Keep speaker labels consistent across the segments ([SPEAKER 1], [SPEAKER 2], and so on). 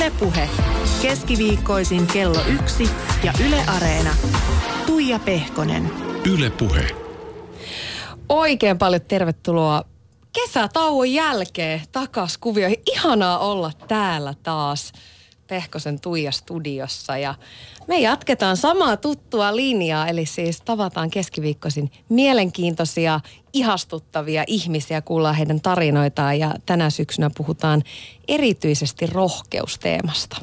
[SPEAKER 1] Ylepuhe keskiviikkoisin kello yksi ja Yle Areena. Tuija Pehkonen.
[SPEAKER 2] Ylepuhe.
[SPEAKER 3] Oikein paljon tervetuloa kesätauon jälkeen takas kuvioihin. Ihanaa olla täällä taas Pehkosen Tuija studiossa ja me jatketaan samaa tuttua linjaa, eli siis tavataan keskiviikkoisin mielenkiintoisia, ihastuttavia ihmisiä, kuullaan heidän tarinoitaan ja tänä syksynä puhutaan erityisesti rohkeusteemasta.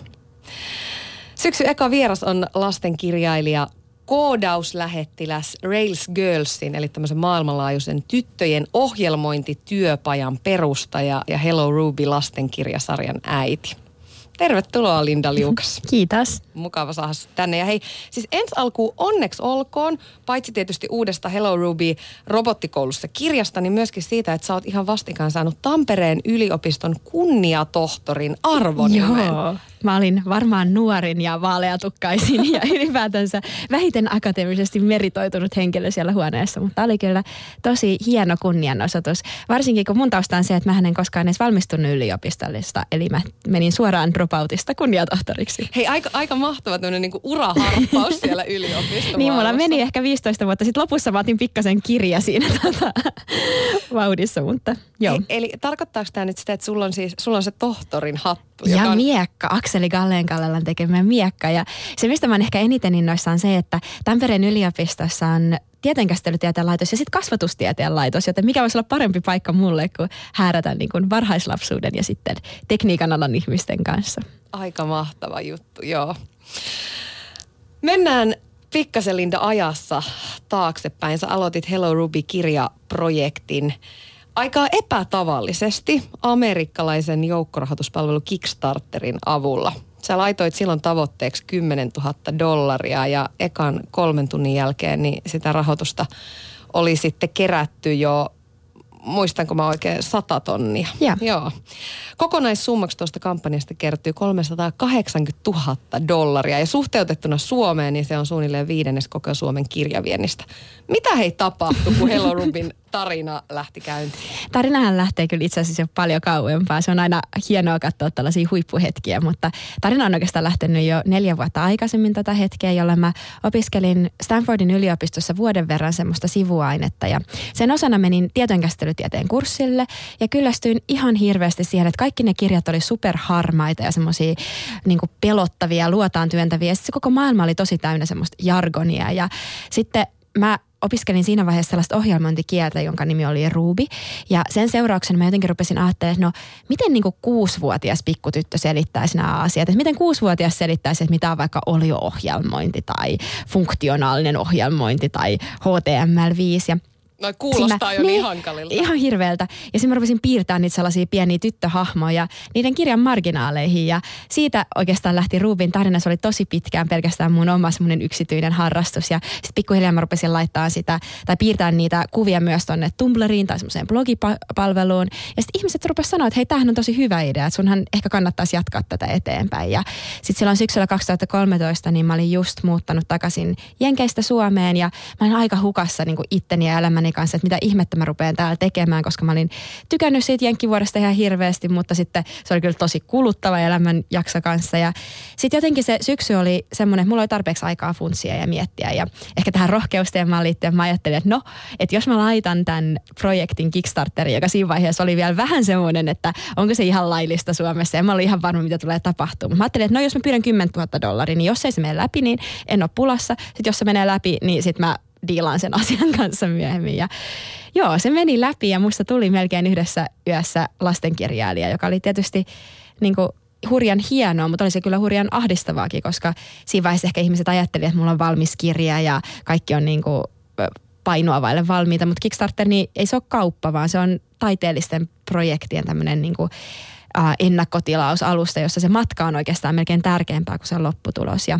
[SPEAKER 3] Syksy eka vieras on lastenkirjailija koodauslähettiläs Rails Girlsin, eli tämmöisen maailmanlaajuisen tyttöjen ohjelmointityöpajan perustaja ja Hello Ruby lastenkirjasarjan äiti. Tervetuloa Linda Liukas.
[SPEAKER 4] Kiitos.
[SPEAKER 3] Mukava saada tänne. Ja hei, siis ensi alkuun onneksi olkoon, paitsi tietysti uudesta Hello Ruby robottikoulussa kirjasta, niin myöskin siitä, että sä oot ihan vastikään saanut Tampereen yliopiston kunniatohtorin arvonimen.
[SPEAKER 4] Joo. Mä olin varmaan nuorin ja vaaleatukkaisin ja ylipäätänsä vähiten akateemisesti meritoitunut henkilö siellä huoneessa, mutta oli kyllä tosi hieno kunnianosoitus. Varsinkin kun mun tausta on se, että mä en koskaan edes valmistunut yliopistollista, eli mä menin suoraan dropoutista kunniatohtoriksi.
[SPEAKER 3] Hei, aika, aika mahtava tämmöinen niin uraharppaus siellä yliopistossa.
[SPEAKER 4] niin, mulla meni ehkä 15 vuotta. Sitten lopussa mä otin pikkasen kirja siinä tota, vauhdissa, mutta joo.
[SPEAKER 3] Hei, eli tarkoittaako tämä nyt sitä, että sulla on, siis, sulla on se tohtorin hattu?
[SPEAKER 4] Ja on... miekka, Akseli Galleen tekemä miekka. Ja se, mistä mä oon ehkä eniten innoissa on se, että Tampereen yliopistossa on tieteenkäsittelytieteen laitos ja sitten kasvatustieteen laitos, joten mikä voisi olla parempi paikka mulle kuin häärätä niin kuin varhaislapsuuden ja sitten tekniikan alan ihmisten kanssa.
[SPEAKER 3] Aika mahtava juttu, joo. Mennään pikkasen Linda ajassa taaksepäin. Sä aloitit Hello Ruby-kirjaprojektin aika epätavallisesti amerikkalaisen joukkorahoituspalvelu Kickstarterin avulla. Sä laitoit silloin tavoitteeksi 10 000 dollaria ja ekan kolmen tunnin jälkeen niin sitä rahoitusta oli sitten kerätty jo muistanko mä oikein, 100 tonnia.
[SPEAKER 4] Ja.
[SPEAKER 3] Joo. Kokonaissummaksi tuosta kampanjasta kertyy 380 000 dollaria ja suhteutettuna Suomeen, niin se on suunnilleen viidennes koko Suomen kirjaviennistä. Mitä hei tapahtui, kun Hello Rubin tarina lähti käyntiin?
[SPEAKER 4] Tarinahan lähtee kyllä itse asiassa jo paljon kauempaa. Se on aina hienoa katsoa tällaisia huippuhetkiä, mutta tarina on oikeastaan lähtenyt jo neljä vuotta aikaisemmin tätä hetkeä, jolloin mä opiskelin Stanfordin yliopistossa vuoden verran semmoista sivuainetta ja sen osana menin tietojenkäsittelytieteen kurssille ja kyllästyin ihan hirveästi siihen, että kaikki ne kirjat oli superharmaita ja semmoisia niin pelottavia, luotaan työntäviä. Ja se koko maailma oli tosi täynnä semmoista jargonia ja sitten mä opiskelin siinä vaiheessa sellaista ohjelmointikieltä, jonka nimi oli Ruby. Ja sen seurauksena mä jotenkin rupesin ajattelemaan, että no miten niin kuusivuotias pikkutyttö selittäisi nämä asiat. Että miten kuusivuotias selittäisi, että mitä on vaikka olio-ohjelmointi tai funktionaalinen ohjelmointi tai HTML5. Ja
[SPEAKER 3] No kuulostaa jo niin, niin hankalilta.
[SPEAKER 4] Ihan hirveältä. Ja sitten mä rupesin piirtämään niitä sellaisia pieniä tyttöhahmoja niiden kirjan marginaaleihin. Ja siitä oikeastaan lähti Ruubin tarina. Se oli tosi pitkään pelkästään mun oma semmoinen yksityinen harrastus. Ja sitten pikkuhiljaa mä rupesin laittaa sitä, tai piirtää niitä kuvia myös tonne Tumblriin tai semmoiseen blogipalveluun. Ja sitten ihmiset rupesivat sanoa, että hei, tämähän on tosi hyvä idea, että sunhan ehkä kannattaisi jatkaa tätä eteenpäin. Ja sitten silloin syksyllä 2013, niin mä olin just muuttanut takaisin Jenkeistä Suomeen. Ja mä olin aika hukassa niin itteni ja elämäni kanssa, että mitä ihmettä mä rupean täällä tekemään, koska mä olin tykännyt siitä jenkkivuodesta ihan hirveästi, mutta sitten se oli kyllä tosi kuluttava elämän jakso kanssa. Ja sitten jotenkin se syksy oli semmoinen, että mulla oli tarpeeksi aikaa funtsia ja miettiä. Ja ehkä tähän rohkeusteemaan liittyen mä ajattelin, että no, että jos mä laitan tämän projektin Kickstarterin, joka siinä vaiheessa oli vielä vähän semmoinen, että onko se ihan laillista Suomessa. Ja mä olin ihan varma, mitä tulee tapahtumaan. Mä ajattelin, että no jos mä pyydän 10 000 dollaria, niin jos ei se mene läpi, niin en ole pulassa. Sitten jos se menee läpi, niin sitten mä diilaan sen asian kanssa myöhemmin. Ja joo, se meni läpi ja musta tuli melkein yhdessä yössä lastenkirjailija, joka oli tietysti niin kuin hurjan hienoa, mutta oli se kyllä hurjan ahdistavaakin, koska siinä vaiheessa ehkä ihmiset ajattelivat, että mulla on valmis kirja ja kaikki on niin kuin painoa vaille valmiita, mutta Kickstarter niin ei se ole kauppa, vaan se on taiteellisten projektien tämmöinen niin kuin, ennakkotilausalusta, jossa se matka on oikeastaan melkein tärkeämpää kuin se lopputulos. Ja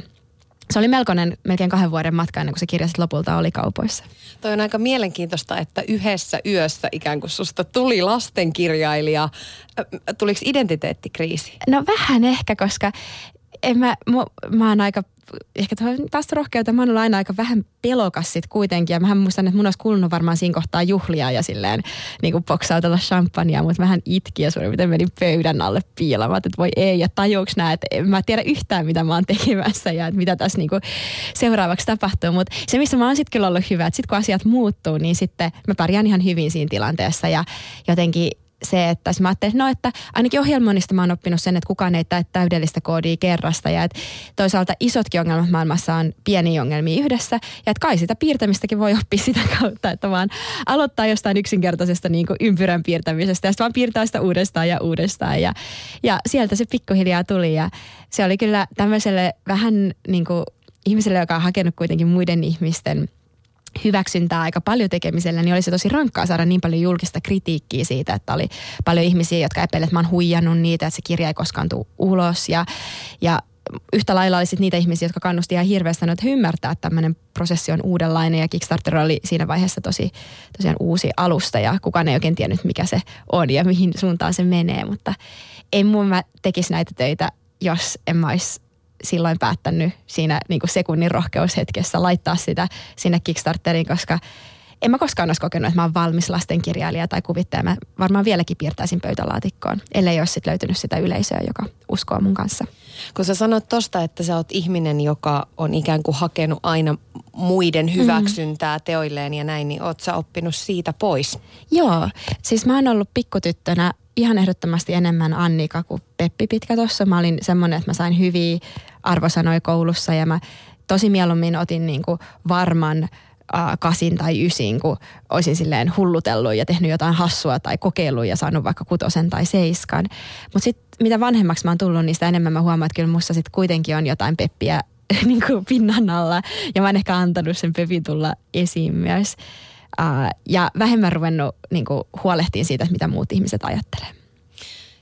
[SPEAKER 4] se oli melkoinen melkein kahden vuoden matka ennen kuin se kirja lopulta oli kaupoissa.
[SPEAKER 3] Toi on aika mielenkiintoista, että yhdessä yössä ikään kuin susta tuli lastenkirjailija. Tuliko identiteettikriisi?
[SPEAKER 4] No vähän ehkä, koska en mä, mä, mä oon aika ehkä taas rohkeutta. Mä oon ollut aina aika vähän pelokas sit kuitenkin. Ja mähän muistan, että mun olisi kuulunut varmaan siinä kohtaa juhlia ja silleen niin kuin boksautella champagnea, mutta vähän itki ja suurin piirtein menin pöydän alle piilamaan, että voi ei. Ja tajuuks nää, että en mä tiedä yhtään, mitä mä oon tekemässä ja että mitä tässä niin kuin seuraavaksi tapahtuu. Mutta se, missä mä oon sitten kyllä ollut hyvä, että sitten kun asiat muuttuu, niin sitten mä pärjään ihan hyvin siinä tilanteessa ja jotenkin se, että mä ajattelin, no että ainakin ohjelmoinnista mä oon oppinut sen, että kukaan ei täy täydellistä koodia kerrasta ja että toisaalta isotkin ongelmat maailmassa on pieniä ongelmia yhdessä ja että kai sitä piirtämistäkin voi oppia sitä kautta, että vaan aloittaa jostain yksinkertaisesta niin kuin ympyrän piirtämisestä ja sitten vaan piirtää sitä uudestaan ja uudestaan ja, ja sieltä se pikkuhiljaa tuli ja se oli kyllä tämmöiselle vähän niin kuin ihmiselle, joka on hakenut kuitenkin muiden ihmisten – hyväksyntää aika paljon tekemisellä, niin olisi tosi rankkaa saada niin paljon julkista kritiikkiä siitä, että oli paljon ihmisiä, jotka epäilivät, että mä oon huijannut niitä, että se kirja ei koskaan tule ulos. Ja, ja yhtä lailla oli niitä ihmisiä, jotka kannusti ihan hirveästi että he ymmärtää, että tämmöinen prosessi on uudenlainen ja Kickstarter oli siinä vaiheessa tosi tosiaan uusi alusta ja kukaan ei oikein tiennyt, mikä se on ja mihin suuntaan se menee, mutta ei mun mä tekisi näitä töitä, jos en mä olisi silloin päättänyt siinä niin kuin sekunnin rohkeushetkessä laittaa sitä sinne Kickstarteriin, koska en mä koskaan olisi kokenut, että mä oon valmis lastenkirjailija tai kuvittaja. Mä varmaan vieläkin piirtäisin pöytälaatikkoon, ellei olisi sit löytynyt sitä yleisöä, joka uskoo mun kanssa.
[SPEAKER 3] Kun sä sanot tosta, että sä oot ihminen, joka on ikään kuin hakenut aina muiden hyväksyntää mm. teoilleen ja näin, niin oot sä oppinut siitä pois?
[SPEAKER 4] Joo, siis mä oon ollut pikkutyttönä ihan ehdottomasti enemmän Annika kuin Peppi Pitkä tuossa. Mä olin semmoinen, että mä sain hyviä arvosanoja koulussa ja mä tosi mieluummin otin niin kuin varman äh, kasin tai ysin, kun olisin silleen hullutellut ja tehnyt jotain hassua tai kokeillut ja saanut vaikka kutosen tai seiskan. Mutta sitten mitä vanhemmaksi mä oon tullut, niin sitä enemmän mä huomaan, että kyllä musta sitten kuitenkin on jotain peppiä niin kuin pinnan alla. Ja mä en ehkä antanut sen pepin tulla esiin myös. Uh, ja vähemmän ruvennut niin kuin, huolehtiin siitä, että mitä muut ihmiset ajattelee.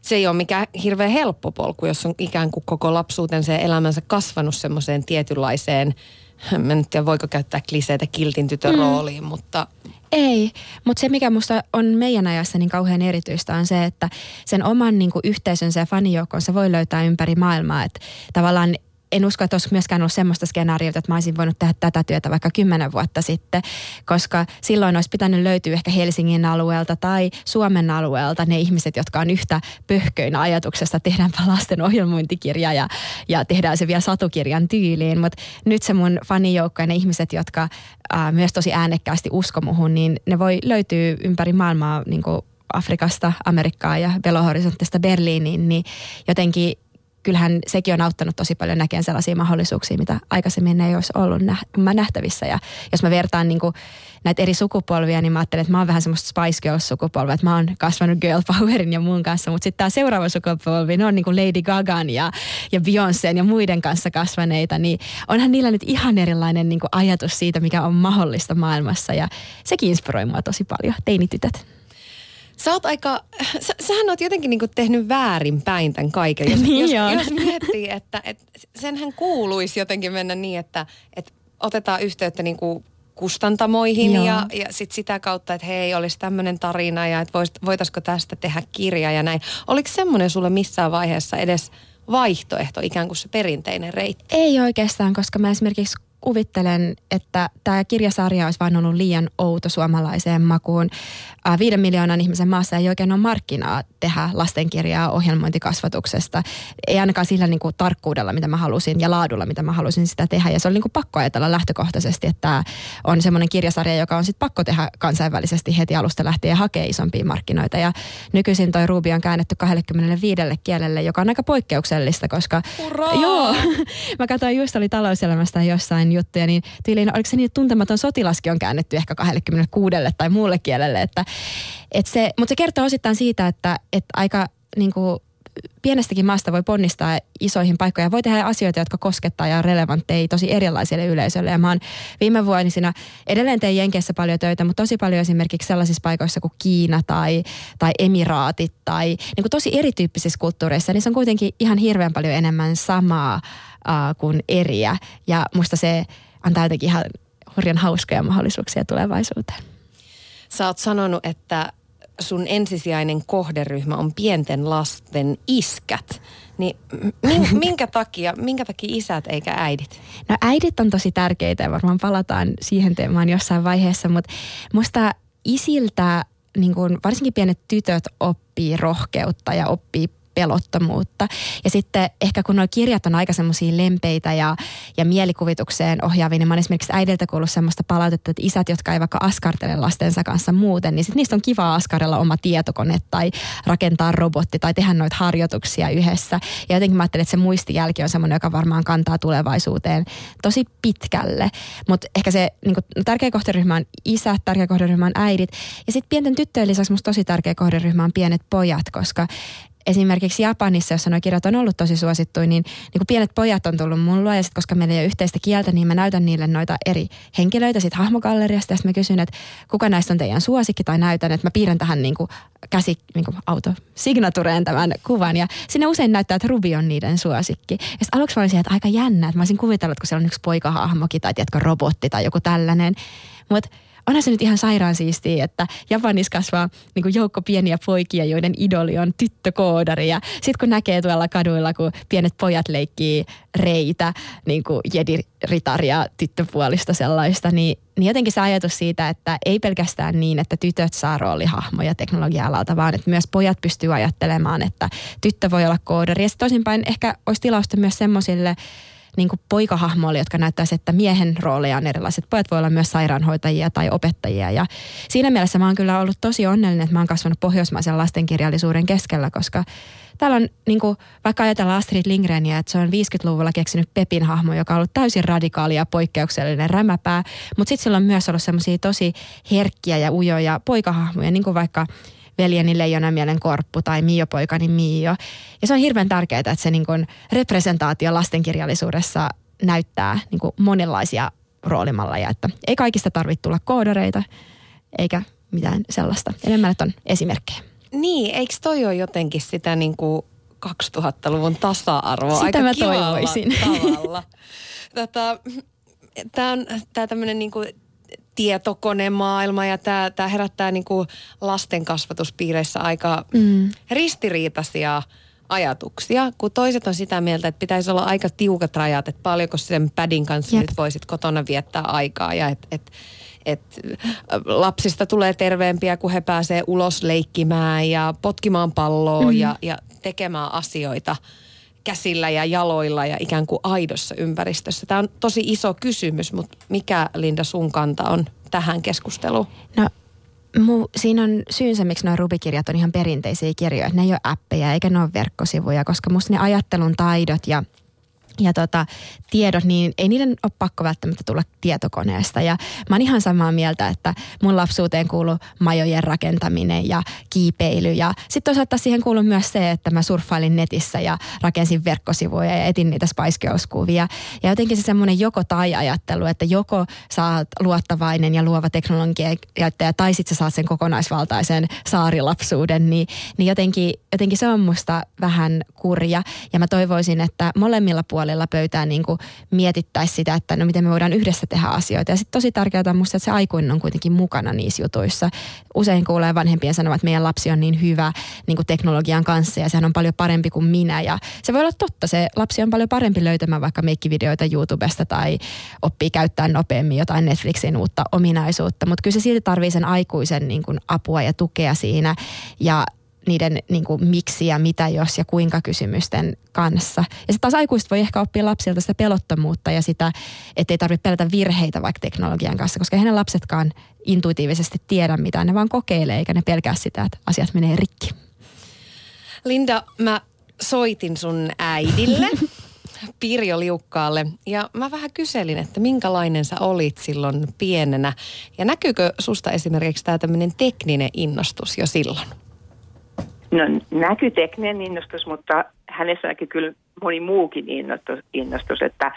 [SPEAKER 3] Se ei ole mikään hirveän helppo polku, jos on ikään kuin koko lapsuutensa ja elämänsä kasvanut semmoiseen tietynlaiseen, en tiedä voiko käyttää kliseitä kiltin tytön mm. rooliin, mutta...
[SPEAKER 4] Ei, mutta se mikä musta on meidän ajassa niin kauhean erityistä on se, että sen oman niin kuin, yhteisönsä ja fanijoukkonsa voi löytää ympäri maailmaa. Että tavallaan en usko, että olisi myöskään ollut semmoista skenaariota, että mä olisin voinut tehdä tätä työtä vaikka kymmenen vuotta sitten, koska silloin olisi pitänyt löytyä ehkä Helsingin alueelta tai Suomen alueelta ne ihmiset, jotka on yhtä pöhköinä ajatuksesta, tehdäänpä lasten ohjelmointikirja ja, ja tehdään se vielä satukirjan tyyliin. Mutta nyt se mun fanijoukko ja ne ihmiset, jotka ää, myös tosi äänekkäästi usko muhun, niin ne voi löytyä ympäri maailmaa niin kuin Afrikasta, Amerikkaa ja Belo Horizontista Berliiniin, niin jotenkin kyllähän sekin on auttanut tosi paljon näkemään sellaisia mahdollisuuksia, mitä aikaisemmin ei olisi ollut nä- nähtävissä. Ja jos mä vertaan niin kuin näitä eri sukupolvia, niin mä ajattelen, että mä oon vähän semmoista Spice Girls-sukupolvea, että mä oon kasvanut Girl Powerin ja muun kanssa, mutta sitten tämä seuraava sukupolvi, ne on niin kuin Lady Gagan ja, ja Beyoncé ja muiden kanssa kasvaneita, niin onhan niillä nyt ihan erilainen niin kuin ajatus siitä, mikä on mahdollista maailmassa ja sekin inspiroi mua tosi paljon, teinitytöt.
[SPEAKER 3] Sä oot aika, sä, sähän oot jotenkin niinku tehnyt väärinpäin tämän kaiken. Jos, niin jos, jos miettii, että, että senhän kuuluisi jotenkin mennä niin, että, että otetaan yhteyttä niinku kustantamoihin Joo. ja, ja sit sitä kautta, että hei, olisi tämmöinen tarina ja että voitaisiko tästä tehdä kirja ja näin. Oliko semmoinen sulle missään vaiheessa edes vaihtoehto, ikään kuin se perinteinen reitti?
[SPEAKER 4] Ei oikeastaan, koska mä esimerkiksi kuvittelen, että tämä kirjasarja olisi vain ollut liian outo suomalaiseen makuun. Viiden miljoonan ihmisen maassa ei oikein ole markkinaa tehdä lastenkirjaa ohjelmointikasvatuksesta. Ei ainakaan sillä niin kuin tarkkuudella, mitä mä halusin, ja laadulla, mitä mä halusin sitä tehdä. Ja se oli niin kuin pakko ajatella lähtökohtaisesti, että tämä on semmoinen kirjasarja, joka on sitten pakko tehdä kansainvälisesti heti alusta lähtien ja hakea isompia markkinoita. Ja nykyisin toi Ruby on käännetty 25 kielelle, joka on aika poikkeuksellista, koska...
[SPEAKER 3] Uraa!
[SPEAKER 4] Joo, mä katsoin just oli talouselämästä jossain juttuja, niin tyyliin, oliko se niin, että tuntematon sotilaskin on käännetty ehkä 26 tai muulle kielelle, että, että se, mutta se kertoo osittain siitä, että, että aika niin kuin, pienestäkin maasta voi ponnistaa isoihin paikkoihin. Voi tehdä asioita, jotka koskettaa ja on relevantteja tosi erilaisille yleisöille. Ja mä oon viime vuosina edelleen tein Jenkeissä paljon töitä, mutta tosi paljon esimerkiksi sellaisissa paikoissa kuin Kiina tai, tai Emiraatit tai niin kuin tosi erityyppisissä kulttuureissa. Niin se on kuitenkin ihan hirveän paljon enemmän samaa uh, kuin eriä. Ja musta se antaa jotenkin ihan hurjan hauskoja mahdollisuuksia tulevaisuuteen.
[SPEAKER 3] Sä oot sanonut, että sun ensisijainen kohderyhmä on pienten lasten iskät, niin minkä takia, minkä takia isät eikä äidit?
[SPEAKER 4] No äidit on tosi tärkeitä ja varmaan palataan siihen teemaan jossain vaiheessa, mutta musta isiltä niin kuin varsinkin pienet tytöt oppii rohkeutta ja oppii pelottomuutta. Ja sitten ehkä kun nuo kirjat on aika semmoisia lempeitä ja, ja mielikuvitukseen ohjaavia, niin mä olen esimerkiksi äidiltä kuullut semmoista palautetta, että isät, jotka ei vaikka askartele lastensa kanssa muuten, niin sitten niistä on kiva askarella oma tietokone tai rakentaa robotti tai tehdä noita harjoituksia yhdessä. Ja jotenkin mä ajattelin, että se muistijälki on semmoinen, joka varmaan kantaa tulevaisuuteen tosi pitkälle. Mutta ehkä se niin kuin, no, tärkeä kohderyhmä on isät, tärkeä kohderyhmä on äidit. Ja sitten pienten tyttöjen lisäksi musta tosi tärkeä kohderyhmä on pienet pojat, koska esimerkiksi Japanissa, jossa nuo kirjat on ollut tosi suosittuja, niin, niin kun pienet pojat on tullut mulla ja sitten koska meillä ei ole yhteistä kieltä, niin mä näytän niille noita eri henkilöitä siitä hahmogalleriasta ja sitten mä kysyn, että kuka näistä on teidän suosikki tai näytän, että mä piirrän tähän niin kuin käsi, niin kuin auto, signatureen tämän kuvan ja sinne usein näyttää, että Ruby on niiden suosikki. Ja sitten aluksi mä olisin, että aika jännä, että mä olisin kuvitellut, kun siellä on yksi poikahahmokin tai tiedätkö, robotti tai joku tällainen. Mutta onhan se nyt ihan sairaan siistiä, että Japanissa kasvaa niin joukko pieniä poikia, joiden idoli on tyttökoodari. Ja sitten kun näkee tuolla kaduilla, kun pienet pojat leikkii reitä, niin kuin jediritaria, tyttöpuolista sellaista, niin, niin jotenkin se ajatus siitä, että ei pelkästään niin, että tytöt saa roolihahmoja teknologia-alalta, vaan että myös pojat pystyy ajattelemaan, että tyttö voi olla koodari. Ja toisinpäin ehkä olisi tilausta myös semmoisille niin kuin poikahahmoille, jotka näyttäisi, että miehen rooleja on erilaiset. Pojat voi olla myös sairaanhoitajia tai opettajia. Ja siinä mielessä mä oon kyllä ollut tosi onnellinen, että mä oon kasvanut pohjoismaisen lastenkirjallisuuden keskellä, koska täällä on, niin kuin, vaikka ajatellaan Astrid Lindgrenia, että se on 50-luvulla keksinyt Pepin hahmo, joka on ollut täysin radikaali ja poikkeuksellinen rämäpää, mutta sitten sillä on myös ollut semmoisia tosi herkkiä ja ujoja poikahahmoja, niin kuin vaikka veljeni Leijona Mielen Korppu tai Mio poikani Mio. Ja se on hirveän tärkeää, että se niin kuin representaatio lastenkirjallisuudessa näyttää niin kuin monenlaisia roolimalleja, että ei kaikista tarvitse tulla koodareita eikä mitään sellaista. Enemmän, että on esimerkkejä.
[SPEAKER 3] Niin, eikö toi ole jotenkin sitä niin kuin 2000-luvun tasa-arvoa
[SPEAKER 4] Sitä
[SPEAKER 3] aika
[SPEAKER 4] mä toivoisin.
[SPEAKER 3] tavalla? Tota, tämä on tämä tämmöinen niin kuin tietokonemaailma ja tämä, tämä herättää niin kuin lasten kasvatuspiireissä aika mm. ristiriitaisia ajatuksia, kun toiset on sitä mieltä, että pitäisi olla aika tiukat rajat, että paljonko sen pädin kanssa Jep. nyt voisit kotona viettää aikaa ja että et, et lapsista tulee terveempiä, kun he pääsee ulos leikkimään ja potkimaan palloa mm. ja, ja tekemään asioita – käsillä ja jaloilla ja ikään kuin aidossa ympäristössä? Tämä on tosi iso kysymys, mutta mikä Linda sun kanta on tähän keskusteluun?
[SPEAKER 4] No Mu, siinä on syynsä, miksi nuo Rubikirjat on ihan perinteisiä kirjoja. Ne ei ole appeja eikä ne ole verkkosivuja, koska musta ne ajattelun taidot ja ja tota, tiedot, niin ei niiden ole pakko välttämättä tulla tietokoneesta. Ja mä oon ihan samaa mieltä, että mun lapsuuteen kuuluu majojen rakentaminen ja kiipeily. Ja sitten toisaalta siihen kuuluu myös se, että mä surffailin netissä ja rakensin verkkosivuja ja etin niitä Spice Girls-kuvia. Ja jotenkin se semmoinen joko tai ajattelu, että joko saat luottavainen ja luova teknologia käyttäjä tai sitten sä saat sen kokonaisvaltaisen saarilapsuuden, niin, niin jotenkin, jotenkin se on musta vähän kurja. Ja mä toivoisin, että molemmilla puolilla puolella pöytää niin kuin mietittäisiin sitä, että no miten me voidaan yhdessä tehdä asioita. Ja sitten tosi tärkeää on musta, että se aikuinen on kuitenkin mukana niissä jutuissa. Usein kuulee vanhempien sanovat, että meidän lapsi on niin hyvä niin kuin teknologian kanssa ja sehän on paljon parempi kuin minä. Ja se voi olla totta, se lapsi on paljon parempi löytämään vaikka meikkivideoita YouTubesta tai oppii käyttää nopeammin jotain Netflixin uutta ominaisuutta. Mutta kyllä se silti tarvii sen aikuisen niin apua ja tukea siinä. Ja niiden niin kuin, miksi ja mitä jos ja kuinka kysymysten kanssa. Ja sitten taas aikuiset voi ehkä oppia lapsilta sitä pelottomuutta ja sitä, että ei tarvitse pelätä virheitä vaikka teknologian kanssa, koska ne lapsetkaan intuitiivisesti tiedä mitään, ne vaan kokeilee eikä ne pelkää sitä, että asiat menee rikki.
[SPEAKER 3] Linda, mä soitin sun äidille. Pirjo Liukkaalle. Ja mä vähän kyselin, että minkälainen sä olit silloin pienenä. Ja näkyykö susta esimerkiksi tämä tämmöinen tekninen innostus jo silloin?
[SPEAKER 2] No näkyy tekninen innostus, mutta hänessä näkyy kyllä moni muukin innostus, innostus, että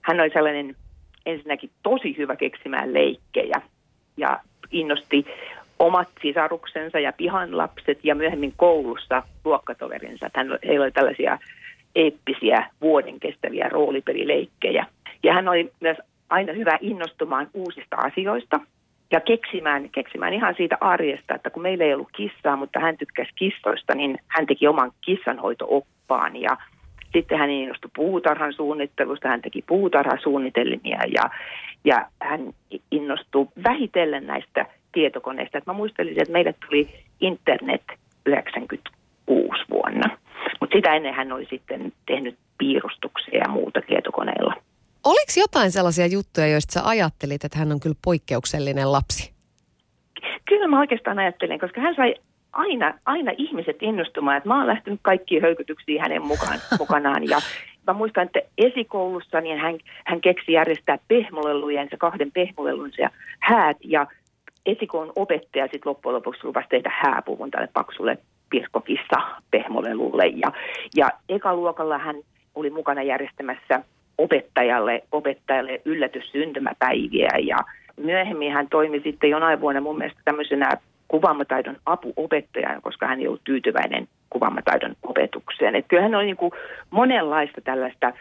[SPEAKER 2] hän oli sellainen ensinnäkin tosi hyvä keksimään leikkejä ja innosti omat sisaruksensa ja pihan lapset ja myöhemmin koulussa luokkatoverinsa. Hän, heillä oli tällaisia eeppisiä vuoden kestäviä roolipelileikkejä. Ja hän oli myös aina hyvä innostumaan uusista asioista. Ja keksimään, keksimään ihan siitä arjesta, että kun meillä ei ollut kissaa, mutta hän tykkäsi kissoista, niin hän teki oman kissanhoitooppaan ja sitten hän innostui puutarhan suunnittelusta, hän teki puutarhasuunnitelmia ja, ja hän innostui vähitellen näistä tietokoneista. Et mä muistelisin, että meille tuli internet 96 vuonna, mutta sitä ennen hän oli sitten tehnyt piirustuksia ja muuta tietokoneilla.
[SPEAKER 3] Oliko jotain sellaisia juttuja, joista sä ajattelit, että hän on kyllä poikkeuksellinen lapsi?
[SPEAKER 2] Kyllä mä oikeastaan ajattelin, koska hän sai aina, aina ihmiset innostumaan, että mä oon lähtenyt kaikkiin höykytyksiin hänen mukaan, mukanaan. Ja mä muistan, että esikoulussa niin hän, hän keksi järjestää pehmolelujensa, kahden pehmolelunsa häät. Ja esikoulun opettaja sitten loppujen lopuksi lupasi tehdä hääpuvun tälle paksulle pirskokissa pehmolelulle. Ja, ja ekaluokalla hän oli mukana järjestämässä opettajalle, opettajalle yllätyssyntymäpäiviä ja myöhemmin hän toimi sitten jonain vuonna mun mielestä tämmöisenä kuvaamataidon apuopettajana, koska hän ei ollut tyytyväinen kuvaamataidon opetukseen. Että kyllähän on niin kuin monenlaista tällaista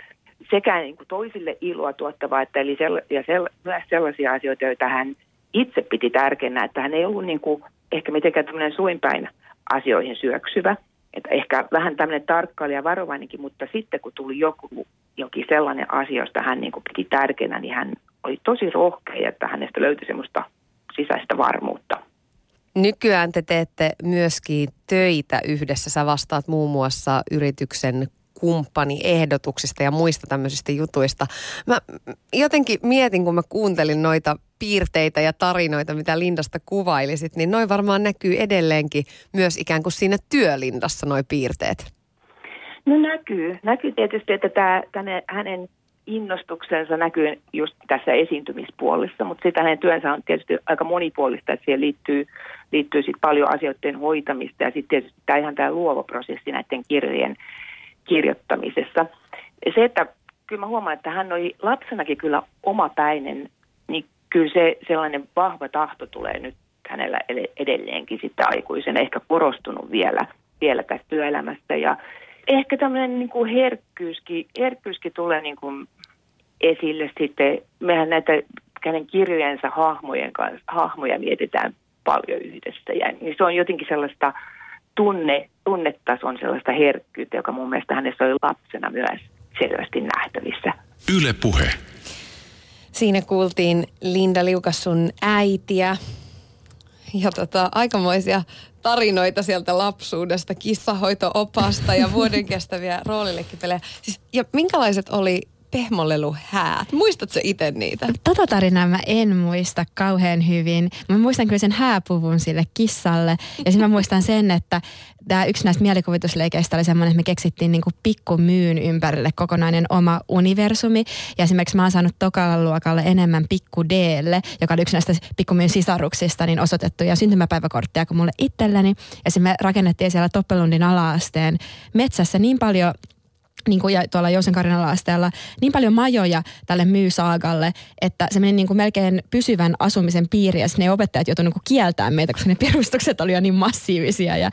[SPEAKER 2] sekä niin kuin toisille iloa tuottavaa, että eli sell- ja sell- myös sellaisia asioita, joita hän itse piti tärkeänä, että hän ei ollut niin kuin ehkä mitenkään tämmöinen suinpäin asioihin syöksyvä. Että ehkä vähän tämmöinen tarkkailija varovainenkin, mutta sitten kun tuli joku, jokin sellainen asia, josta hän niin piti tärkeänä, niin hän oli tosi rohkea, että hänestä löytyi semmoista sisäistä varmuutta.
[SPEAKER 3] Nykyään te teette myöskin töitä yhdessä. Sä vastaat muun muassa yrityksen kumppaniehdotuksista ja muista tämmöisistä jutuista. Mä jotenkin mietin, kun mä kuuntelin noita piirteitä ja tarinoita, mitä Lindasta kuvailisit, niin noin varmaan näkyy edelleenkin myös ikään kuin siinä työlindassa noi piirteet.
[SPEAKER 2] No näkyy. Näkyy tietysti, että tämä, tänne, hänen innostuksensa näkyy just tässä esiintymispuolessa, mutta sitten hänen työnsä on tietysti aika monipuolista, että siihen liittyy, liittyy sit paljon asioiden hoitamista ja sitten tietysti tämä ihan tämä luova prosessi näiden kirjojen kirjoittamisessa. Se, että kyllä mä huomaan, että hän oli lapsenakin kyllä omapäinen, niin kyllä se sellainen vahva tahto tulee nyt hänellä edelleenkin sitten aikuisen, ehkä korostunut vielä, vielä tässä työelämässä ja ehkä tämmöinen niin kuin herkkyyskin, herkkyyskin tulee niin kuin esille sitten. Mehän näitä hänen kirjojensa hahmojen kanssa, hahmoja mietitään paljon yhdessä. Ja niin se on jotenkin sellaista tunne, tunnetason sellaista herkkyyttä, joka mun mielestä hänessä oli lapsena myös selvästi nähtävissä.
[SPEAKER 5] Yle puhe.
[SPEAKER 3] Siinä kuultiin Linda Liukas sun äitiä ja tota, aikamoisia tarinoita sieltä lapsuudesta, kissahoito-opasta ja vuoden kestäviä roolillekkipelejä. Siis, ja minkälaiset oli pehmoleluhäät. Muistatko itse niitä?
[SPEAKER 4] Tota tarinaa mä en muista kauhean hyvin. Mä muistan kyllä sen hääpuvun sille kissalle. Ja sitten mä muistan sen, että tämä yksi näistä mielikuvitusleikeistä oli semmoinen, että me keksittiin niinku pikkumyyn ympärille kokonainen oma universumi. Ja esimerkiksi mä oon saanut tokalla luokalle enemmän pikku Dlle, joka oli yksi näistä pikkumyyn sisaruksista, niin osoitettuja syntymäpäiväkortteja kuin mulle itselleni. Ja me rakennettiin siellä Toppelundin alaasteen metsässä niin paljon niin kuin ja tuolla Jousen Karinan asteella niin paljon majoja tälle myysaagalle, että se meni niin kuin melkein pysyvän asumisen piiriin ja ne opettajat joutuivat niin kieltämään meitä, koska ne perustukset oli jo niin massiivisia ja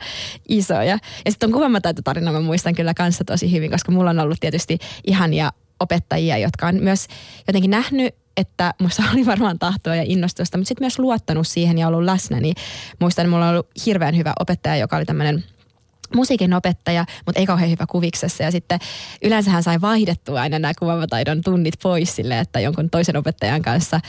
[SPEAKER 4] isoja. Ja sitten on kuvamataitotarina mä muistan kyllä kanssa tosi hyvin, koska mulla on ollut tietysti ihania opettajia, jotka on myös jotenkin nähnyt että musta oli varmaan tahtoa ja innostusta, mutta sitten myös luottanut siihen ja ollut läsnä. Niin muistan, että mulla on ollut hirveän hyvä opettaja, joka oli tämmöinen – musiikin opettaja, mutta ei kauhean hyvä kuviksessa. Ja sitten yleensä hän sai vaihdettua aina nämä kuvavataidon tunnit pois sille, että jonkun toisen opettajan kanssa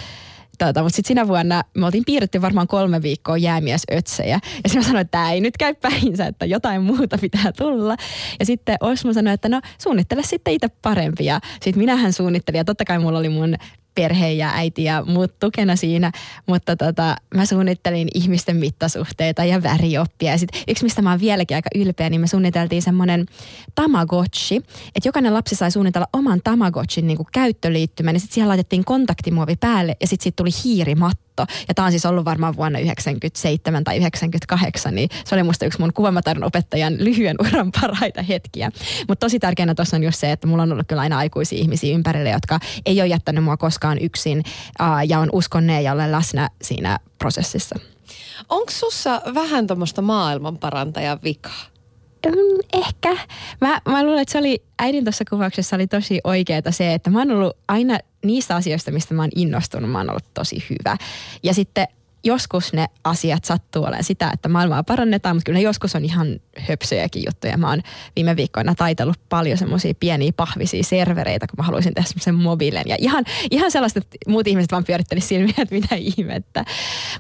[SPEAKER 4] Tota, mutta sitten sinä vuonna me oltiin piirretty varmaan kolme viikkoa jäämiesötsejä. Ja sitten mä sanoin, että tämä ei nyt käy päinsä, että jotain muuta pitää tulla. Ja sitten Osmo sanoi, että no suunnittele sitten itse parempia. Sitten minähän suunnittelin ja totta kai mulla oli mun perhe ja äiti ja muut tukena siinä, mutta tota, mä suunnittelin ihmisten mittasuhteita ja värioppia. Ja sit yksi, mistä mä oon vieläkin aika ylpeä, niin me suunniteltiin semmoinen Tamagotchi, että jokainen lapsi sai suunnitella oman Tamagotchin niin kuin käyttöliittymän, ja sitten siihen laitettiin kontaktimuovi päälle, ja sitten siitä tuli hiirimatto katto. Ja tämä on siis ollut varmaan vuonna 97 tai 98, niin se oli musta yksi mun kuvamataidon opettajan lyhyen uran parhaita hetkiä. Mutta tosi tärkeänä tuossa on just se, että mulla on ollut kyllä aina aikuisia ihmisiä ympärille, jotka ei ole jättänyt mua koskaan yksin uh, ja on uskonneen ja olen läsnä siinä prosessissa.
[SPEAKER 3] Onko sussa vähän tuommoista maailmanparantajan vikaa?
[SPEAKER 4] Mm, ehkä. Mä, mä luulen, että se oli, äidin tuossa kuvauksessa oli tosi oikeeta se, että mä oon ollut aina niistä asioista, mistä mä oon innostunut, mä oon ollut tosi hyvä. Ja sitten joskus ne asiat sattuu olemaan sitä, että maailmaa parannetaan, mutta kyllä ne joskus on ihan höpsöjäkin juttuja. Mä oon viime viikkoina taitellut paljon semmoisia pieniä pahvisia servereitä, kun mä haluaisin tehdä semmoisen mobiilen. Ja ihan, ihan sellaista, että muut ihmiset vaan pyörittelisi silmiä, että mitä ihmettä.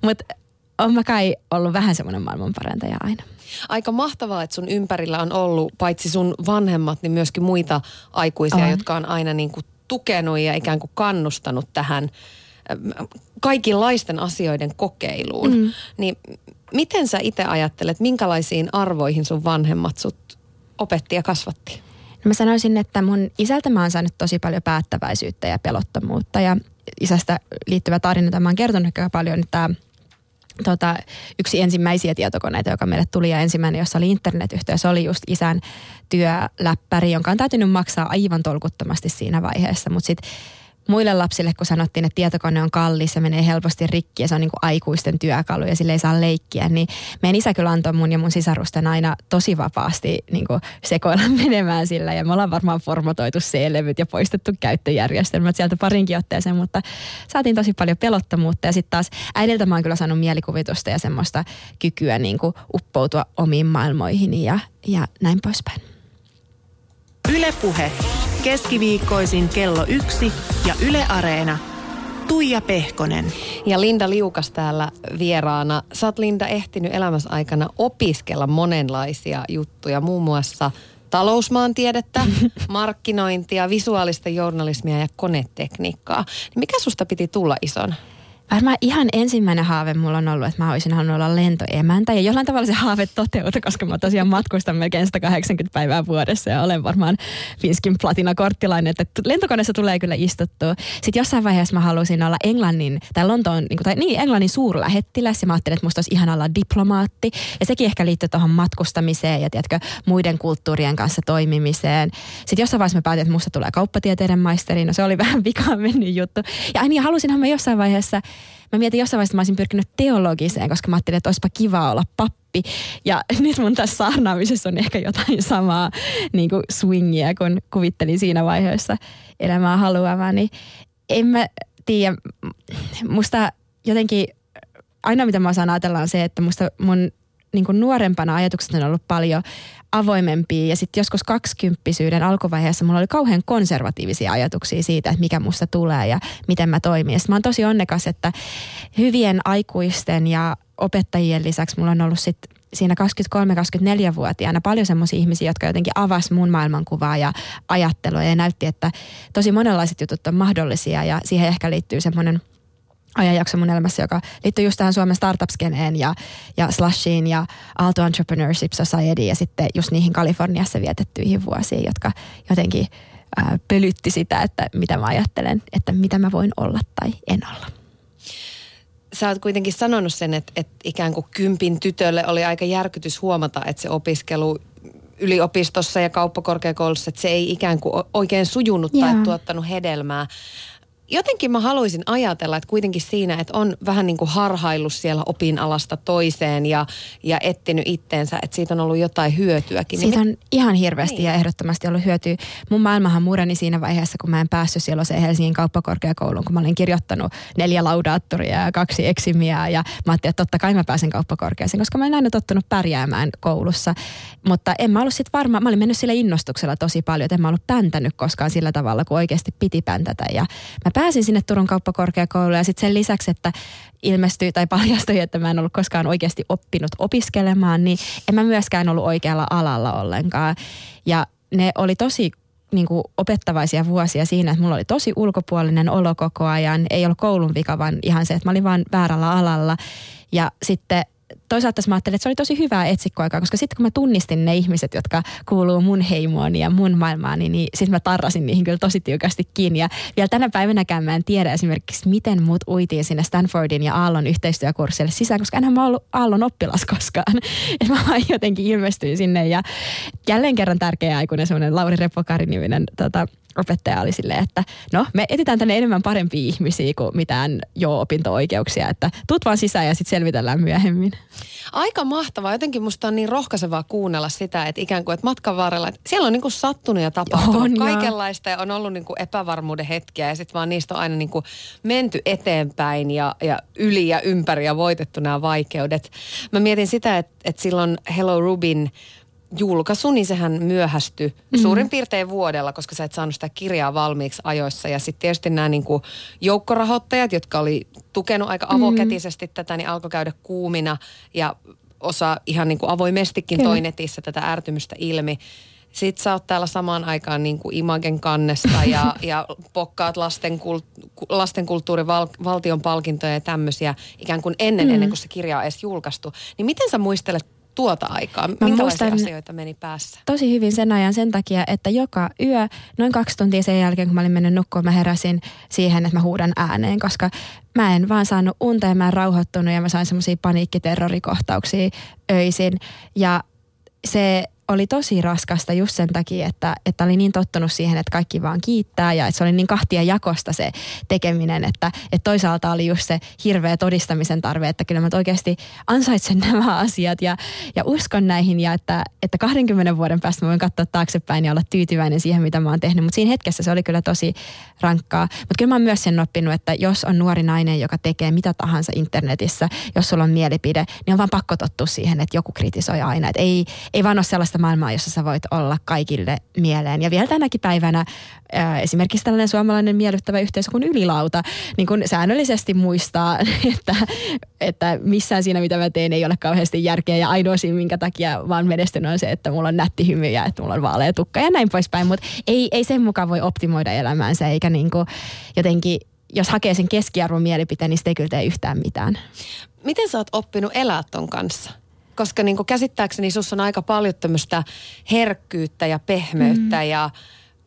[SPEAKER 4] Mutta on mä kai ollut vähän semmoinen maailmanparantaja aina.
[SPEAKER 3] Aika mahtavaa, että sun ympärillä on ollut paitsi sun vanhemmat, niin myöskin muita aikuisia, on. jotka on aina niin kuin tukenut ja ikään kuin kannustanut tähän kaikenlaisten asioiden kokeiluun. Mm. Niin miten sä itse ajattelet, minkälaisiin arvoihin sun vanhemmat sut opetti ja kasvatti?
[SPEAKER 4] No mä sanoisin, että mun isältä mä oon saanut tosi paljon päättäväisyyttä ja pelottomuutta ja isästä liittyvä tarina, jota mä oon kertonut paljon, että tota, yksi ensimmäisiä tietokoneita, joka meille tuli ja ensimmäinen, jossa oli internetyhteys, oli just isän työläppäri, jonka on täytynyt maksaa aivan tolkuttomasti siinä vaiheessa, mutta sitten muille lapsille, kun sanottiin, että tietokone on kallis ja menee helposti rikki ja se on niin kuin aikuisten työkalu ja sille ei saa leikkiä, niin meidän isä kyllä antoi mun ja mun sisarusten aina tosi vapaasti niin kuin sekoilla menemään sillä. Ja me ollaan varmaan formatoitu C-levyt ja poistettu käyttöjärjestelmät sieltä parinkin otteeseen, mutta saatiin tosi paljon pelottomuutta. Ja sitten taas äidiltä mä oon kyllä saanut mielikuvitusta ja semmoista kykyä niin kuin uppoutua omiin maailmoihin ja, ja näin poispäin.
[SPEAKER 1] Ylepuhe keskiviikkoisin kello yksi ja Yle Areena. Tuija Pehkonen.
[SPEAKER 3] Ja Linda Liukas täällä vieraana. Sä oot Linda ehtinyt elämässä aikana opiskella monenlaisia juttuja, muun muassa talousmaantiedettä, markkinointia, visuaalista journalismia ja konetekniikkaa. Niin mikä susta piti tulla ison?
[SPEAKER 4] Varmaan ihan ensimmäinen haave mulla on ollut, että mä olisin halunnut olla lentoemäntä. Ja jollain tavalla se haave toteutui, koska mä tosiaan matkustan melkein 180 päivää vuodessa ja olen varmaan Finskin platinakorttilainen, että lentokoneessa tulee kyllä istuttua. Sitten jossain vaiheessa mä halusin olla Englannin, tai Lontoon, niin, tai niin, Englannin suurlähettiläs ja mä ajattelin, että musta olisi ihan olla diplomaatti. Ja sekin ehkä liittyy tuohon matkustamiseen ja tiedätkö, muiden kulttuurien kanssa toimimiseen. Sitten jossain vaiheessa mä päätin, että musta tulee kauppatieteiden maisteri. No se oli vähän vikaan mennyt juttu. Ja niin, halusinhan mä jossain vaiheessa mä mietin jossain vaiheessa, että mä olisin pyrkinyt teologiseen, koska mä ajattelin, että olisipa kiva olla pappi. Ja nyt mun tässä saarnaamisessa on ehkä jotain samaa niin kuin swingia, kun kuvittelin siinä vaiheessa elämää haluamaan. Niin en mä tiedä, musta jotenkin aina mitä mä osaan ajatella on se, että musta mun niin kuin nuorempana ajatukset on ollut paljon avoimempia ja sitten joskus kaksikymppisyyden alkuvaiheessa mulla oli kauhean konservatiivisia ajatuksia siitä, että mikä musta tulee ja miten mä toimin. Ja mä oon tosi onnekas, että hyvien aikuisten ja opettajien lisäksi mulla on ollut sitten siinä 23-24-vuotiaana paljon semmoisia ihmisiä, jotka jotenkin avas mun maailmankuvaa ja ajattelua ja näytti, että tosi monenlaiset jutut on mahdollisia ja siihen ehkä liittyy semmoinen – ajanjakso mun elämässä, joka liittyy just tähän Suomen startup-skeneen ja, ja Slashiin ja Aalto Entrepreneurship Society ja sitten just niihin Kaliforniassa vietettyihin vuosiin, jotka jotenkin ää, pölytti sitä, että mitä mä ajattelen, että mitä mä voin olla tai en olla.
[SPEAKER 3] Sä oot kuitenkin sanonut sen, että, että ikään kuin kympin tytölle oli aika järkytys huomata, että se opiskelu yliopistossa ja kauppakorkeakoulussa, että se ei ikään kuin oikein sujunut tai tuottanut hedelmää jotenkin mä haluaisin ajatella, että kuitenkin siinä, että on vähän niin kuin harhaillut siellä opinalasta toiseen ja, ja etsinyt itteensä, että siitä on ollut jotain hyötyäkin.
[SPEAKER 4] Siitä niin on ihan hirveästi niin. ja ehdottomasti ollut hyötyä. Mun maailmahan mureni siinä vaiheessa, kun mä en päässyt silloin Helsingin kauppakorkeakouluun, kun mä olin kirjoittanut neljä laudaattoria ja kaksi eksimiä ja mä ajattelin, että totta kai mä pääsen kauppakorkeaseen, koska mä en aina tottunut pärjäämään koulussa. Mutta en mä ollut sitten varma, mä olin mennyt sillä innostuksella tosi paljon, että en mä ollut päntänyt koskaan sillä tavalla, kun oikeasti piti päntätä ja mä pääsin sinne Turun kauppakorkeakouluun ja sitten sen lisäksi, että ilmestyi tai paljastui, että mä en ollut koskaan oikeasti oppinut opiskelemaan, niin en mä myöskään ollut oikealla alalla ollenkaan. Ja ne oli tosi niin kuin opettavaisia vuosia siinä, että mulla oli tosi ulkopuolinen olo koko ajan. Ei ollut koulun vika, vaan ihan se, että mä olin vaan väärällä alalla. Ja sitten toisaalta mä ajattelin, että se oli tosi hyvää etsikkoaikaa, koska sitten kun mä tunnistin ne ihmiset, jotka kuuluu mun heimoon ja mun maailmaani, niin sitten mä tarrasin niihin kyllä tosi tiukasti kiinni. Ja vielä tänä päivänäkään mä en tiedä esimerkiksi, miten mut uitiin sinne Stanfordin ja Aallon yhteistyökurssille sisään, koska enhän mä ollut Aallon oppilas koskaan. Että mä vaan jotenkin ilmestyin sinne ja jälleen kerran tärkeä aikuinen semmoinen Lauri Repokari-niminen tota, opettaja oli silleen, että no me etsitään tänne enemmän parempia ihmisiä kuin mitään jo opinto-oikeuksia, että tuut vaan sisään ja sitten selvitellään myöhemmin.
[SPEAKER 3] Aika mahtavaa. Jotenkin musta on niin rohkaisevaa kuunnella sitä, että ikään kuin että matkan varrella, että siellä on niin kuin sattunut ja tapahtunut
[SPEAKER 4] On,
[SPEAKER 3] kaikenlaista ja on ollut niin kuin epävarmuuden hetkiä ja sitten vaan niistä on aina niin kuin menty eteenpäin ja, ja yli ja ympäri ja voitettu nämä vaikeudet. Mä mietin sitä, että, että silloin Hello Rubin julkaisu, niin sehän myöhästyi mm-hmm. suurin piirtein vuodella, koska sä et saanut sitä kirjaa valmiiksi ajoissa. Ja sitten tietysti nämä niin kuin joukkorahoittajat, jotka oli tukenut aika avokätisesti mm-hmm. tätä, niin alkoi käydä kuumina ja osa ihan niin kuin avoimestikin
[SPEAKER 4] Kyllä.
[SPEAKER 3] toi netissä tätä ärtymystä ilmi. Sitten sä oot täällä samaan aikaan niin kuin Imagen kannesta ja, ja pokkaat lasten, kult, lasten kulttuurin val, valtion palkintoja ja tämmöisiä ikään kuin ennen, mm. ennen kuin se kirja on edes julkaistu. Niin miten sä muistelet tuota aikaa? Minkälaisia
[SPEAKER 4] muistan-
[SPEAKER 3] asioita meni päässä?
[SPEAKER 4] tosi hyvin sen ajan sen takia, että joka yö, noin kaksi tuntia sen jälkeen, kun mä olin mennyt nukkumaan, mä heräsin siihen, että mä huudan ääneen, koska mä en vaan saanut unta ja mä en rauhoittunut ja mä sain semmoisia paniikkiterrorikohtauksia öisin. Ja se oli tosi raskasta just sen takia, että, että oli niin tottunut siihen, että kaikki vaan kiittää ja että se oli niin kahtia jakosta se tekeminen, että, että toisaalta oli just se hirveä todistamisen tarve, että kyllä mä oikeasti ansaitsen nämä asiat ja, ja uskon näihin ja että, että 20 vuoden päästä mä voin katsoa taaksepäin ja olla tyytyväinen siihen, mitä mä oon tehnyt, mutta siinä hetkessä se oli kyllä tosi rankkaa. Mutta kyllä mä oon myös sen oppinut, että jos on nuori nainen, joka tekee mitä tahansa internetissä, jos sulla on mielipide, niin on vaan pakko tottua siihen, että joku kritisoi aina. Että ei, ei vaan ole sellaista maailmaa, jossa sä voit olla kaikille mieleen. Ja vielä tänäkin päivänä ää, esimerkiksi tällainen suomalainen miellyttävä yhteisö kuin Ylilauta, niin kun säännöllisesti muistaa, että, että missään siinä, mitä mä teen, ei ole kauheasti järkeä. Ja ainoa siinä, minkä takia vaan menestynyt on se, että mulla on nätti hymy ja että mulla on vaalea tukka ja näin poispäin. Mutta ei, ei sen mukaan voi optimoida elämäänsä, eikä niin jotenkin jos hakee sen keskiarvon mielipiteen, niin sitä ei kyllä tee yhtään mitään.
[SPEAKER 3] Miten sä oot oppinut elää ton kanssa? Koska niin käsittääkseni sus on aika paljon tämmöistä herkkyyttä ja pehmeyttä mm. ja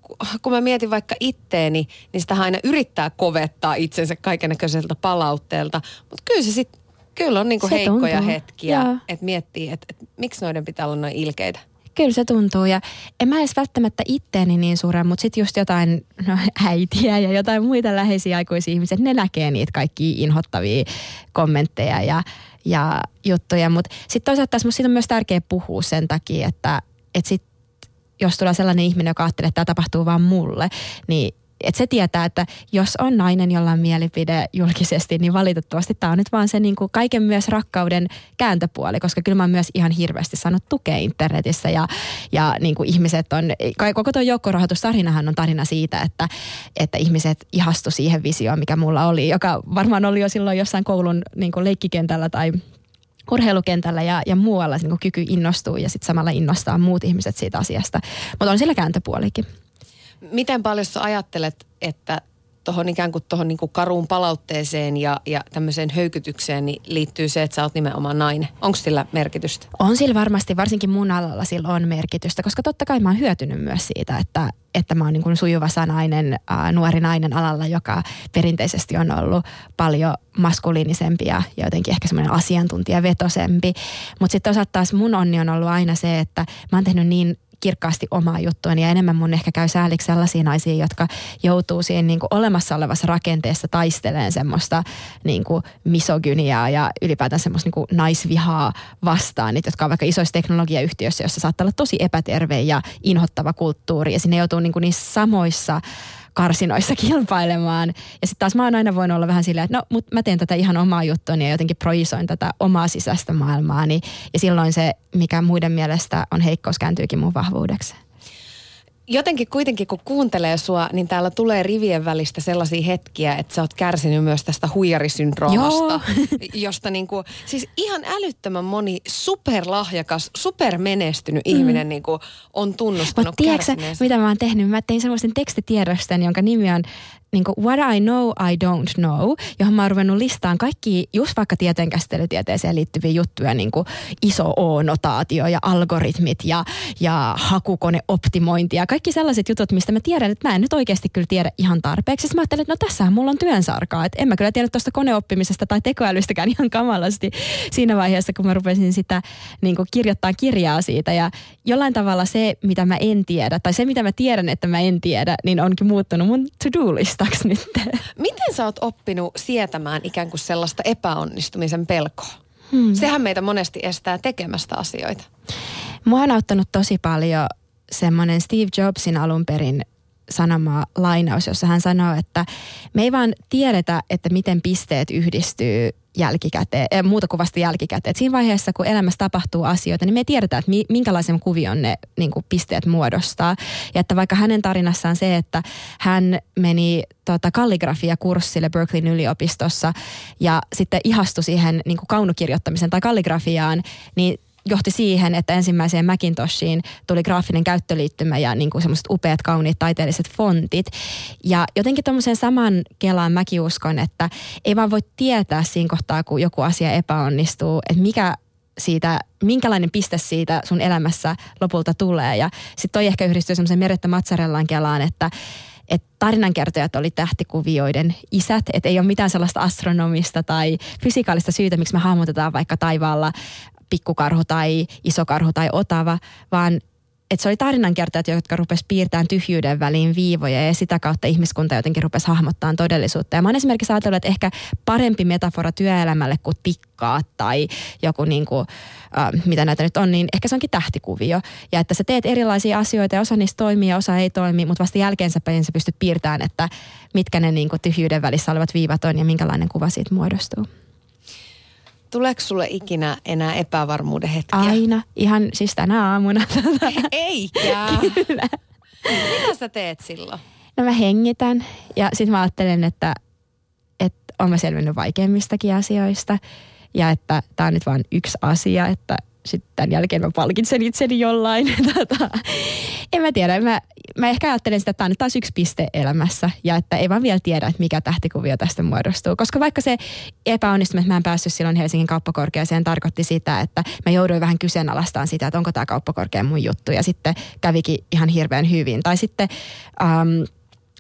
[SPEAKER 3] ku- kun mä mietin vaikka itteeni, niin sitä aina yrittää kovettaa itsensä kaikennäköiseltä palautteelta. Mutta kyllä se sitten, kyllä on niinku
[SPEAKER 4] Se
[SPEAKER 3] heikkoja
[SPEAKER 4] tuntuu.
[SPEAKER 3] hetkiä, että miettii, että et, miksi noiden pitää olla noin ilkeitä.
[SPEAKER 4] Kyllä se tuntuu ja en mä edes välttämättä itteeni niin suuren, mutta sitten just jotain no, äitiä ja jotain muita läheisiä aikuisia ihmisiä, ne näkee niitä kaikkia inhottavia kommentteja ja, ja juttuja. Mutta sitten toisaalta musta siitä on myös tärkeä puhua sen takia, että, että sit, jos tulee sellainen ihminen, joka ajattelee, että tämä tapahtuu vaan mulle, niin että se tietää, että jos on nainen, jolla on mielipide julkisesti, niin valitettavasti tämä on nyt vaan se niin kuin kaiken myös rakkauden kääntöpuoli, koska kyllä mä oon myös ihan hirveästi saanut tukea internetissä ja, ja niin kuin ihmiset on, koko tuo joukkorahoitustarinahan on tarina siitä, että, että ihmiset ihastu siihen visioon, mikä mulla oli, joka varmaan oli jo silloin jossain koulun niin kuin leikkikentällä tai urheilukentällä ja, ja muualla niin kuin kyky innostuu ja sitten samalla innostaa muut ihmiset siitä asiasta. Mutta on sillä kääntöpuolikin.
[SPEAKER 3] Miten paljon sä ajattelet, että tuohon ikään kuin tuohon niin karuun palautteeseen ja, ja tämmöiseen höykytykseen niin liittyy se, että sä oot nimenomaan nainen. Onko sillä merkitystä?
[SPEAKER 4] On sillä varmasti, varsinkin mun alalla sillä on merkitystä, koska totta kai mä oon hyötynyt myös siitä, että, että mä oon niin kuin sujuva sanainen, ää, nuori nainen alalla, joka perinteisesti on ollut paljon maskuliinisempi ja jotenkin ehkä semmoinen asiantuntijavetosempi. Mutta sitten toisaalta taas mun onni on ollut aina se, että mä oon tehnyt niin kirkkaasti omaa juttuani ja enemmän mun ehkä käy sääliksi sellaisia naisia, jotka joutuu siihen niin kuin olemassa olevassa rakenteessa taisteleen semmoista niin kuin misogyniaa ja ylipäätään semmoista niin kuin naisvihaa vastaan, niitä, jotka on vaikka isoissa teknologiayhtiöissä, jossa saattaa olla tosi epäterve ja inhottava kulttuuri ja sinne joutuu niin kuin niissä samoissa karsinoissa kilpailemaan. Ja sitten taas mä oon aina voinut olla vähän silleen, että no, mut mä teen tätä ihan omaa juttuani ja jotenkin projisoin tätä omaa sisäistä maailmaani. Ja silloin se, mikä muiden mielestä on heikkous, kääntyykin mun vahvuudeksi.
[SPEAKER 3] Jotenkin kuitenkin kun kuuntelee sua, niin täällä tulee rivien välistä sellaisia hetkiä, että sä oot kärsinyt myös tästä huijarisyndroomasta. josta niin kuin, siis ihan älyttömän moni superlahjakas, supermenestynyt mm. ihminen niin kuin on tunnustanut
[SPEAKER 4] Mutta tiedätkö, mitä mä oon tehnyt? Mä tein semmoisen tekstitiedoston, jonka nimi on niin kuin What I Know I Don't Know, johon mä oon ruvennut listaan kaikki just vaikka tieteenkäsittelytieteeseen liittyviä juttuja, niin kuin iso O-notaatio ja algoritmit ja, ja hakukoneoptimointi ja kaikki sellaiset jutut, mistä mä tiedän, että mä en nyt oikeasti kyllä tiedä ihan tarpeeksi. Sitten mä ajattelin, että no tässähän mulla on työnsarkaa, että en mä kyllä tiedä tuosta koneoppimisesta tai tekoälystäkään ihan kamalasti siinä vaiheessa, kun mä rupesin sitä niin kuin kirjoittaa kirjaa siitä ja jollain tavalla se, mitä mä en tiedä tai se, mitä mä tiedän, että mä en tiedä, niin onkin muuttunut mun to-do-listaksi nyt.
[SPEAKER 3] Miten sä oot oppinut sietämään ikään kuin sellaista epäonnistumisen pelkoa? Hmm. Sehän meitä monesti estää tekemästä asioita.
[SPEAKER 4] Mua on auttanut tosi paljon semmoinen Steve Jobsin alun perin sanoma lainaus, jossa hän sanoo, että me ei vaan tiedetä, että miten pisteet yhdistyy jälkikäteen, äh, muuta kuin vasta jälkikäteen. Et siinä vaiheessa, kun elämässä tapahtuu asioita, niin me ei tiedetä, että mi, minkälaisen kuvion ne niin kuin pisteet muodostaa. Ja että vaikka hänen tarinassaan se, että hän meni tota, kalligrafia-kurssille Berkeleyn yliopistossa ja sitten ihastui siihen niin kuin kaunokirjoittamisen tai kalligrafiaan, niin johti siihen, että ensimmäiseen Macintoshiin tuli graafinen käyttöliittymä ja niin kuin semmoiset upeat, kauniit, taiteelliset fontit. Ja jotenkin tuommoisen saman kelaan mäkin uskon, että ei vaan voi tietää siinä kohtaa, kun joku asia epäonnistuu, että mikä siitä, minkälainen piste siitä sun elämässä lopulta tulee. Ja sitten toi ehkä yhdistyy semmoisen Merettä Matsarellan kelaan, että että tarinankertojat oli tähtikuvioiden isät, että ei ole mitään sellaista astronomista tai fysikaalista syytä, miksi me hahmotetaan vaikka taivaalla pikkukarhu tai isokarhu tai otava, vaan että se oli tarinankertojat, jotka rupes piirtämään tyhjyyden väliin viivoja ja sitä kautta ihmiskunta jotenkin rupesi hahmottaa todellisuutta. Ja mä oon esimerkiksi ajatellut, että ehkä parempi metafora työelämälle kuin tikkaa tai joku niin kuin, äh, mitä näitä nyt on, niin ehkä se onkin tähtikuvio. Ja että sä teet erilaisia asioita ja osa niistä toimii ja osa ei toimi, mutta vasta jälkeensä päin sä pystyt piirtämään, että mitkä ne niin kuin tyhjyyden välissä olevat viivat on ja minkälainen kuva siitä muodostuu.
[SPEAKER 3] Tuleeko sulle ikinä enää epävarmuuden hetkiä?
[SPEAKER 4] Aina. Ihan siis tänä aamuna.
[SPEAKER 3] Eikä. Kyllä. Mitä sä teet silloin?
[SPEAKER 4] No mä hengitän ja sitten mä ajattelen, että, että on mä selvinnyt vaikeimmistakin asioista. Ja että tämä on nyt vain yksi asia, että sitten tämän jälkeen mä palkitsen itseni jollain. tota, en mä tiedä, mä, mä ehkä ajattelen sitä, että tämä on taas yksi piste elämässä ja että ei vaan vielä tiedä, että mikä tähtikuvio tästä muodostuu. Koska vaikka se epäonnistuminen, että mä en päässyt silloin Helsingin kauppakorkeaseen, tarkoitti sitä, että mä jouduin vähän kyseenalaistamaan sitä, että onko tämä kauppakorkea mun juttu ja sitten kävikin ihan hirveän hyvin. Tai sitten... Um,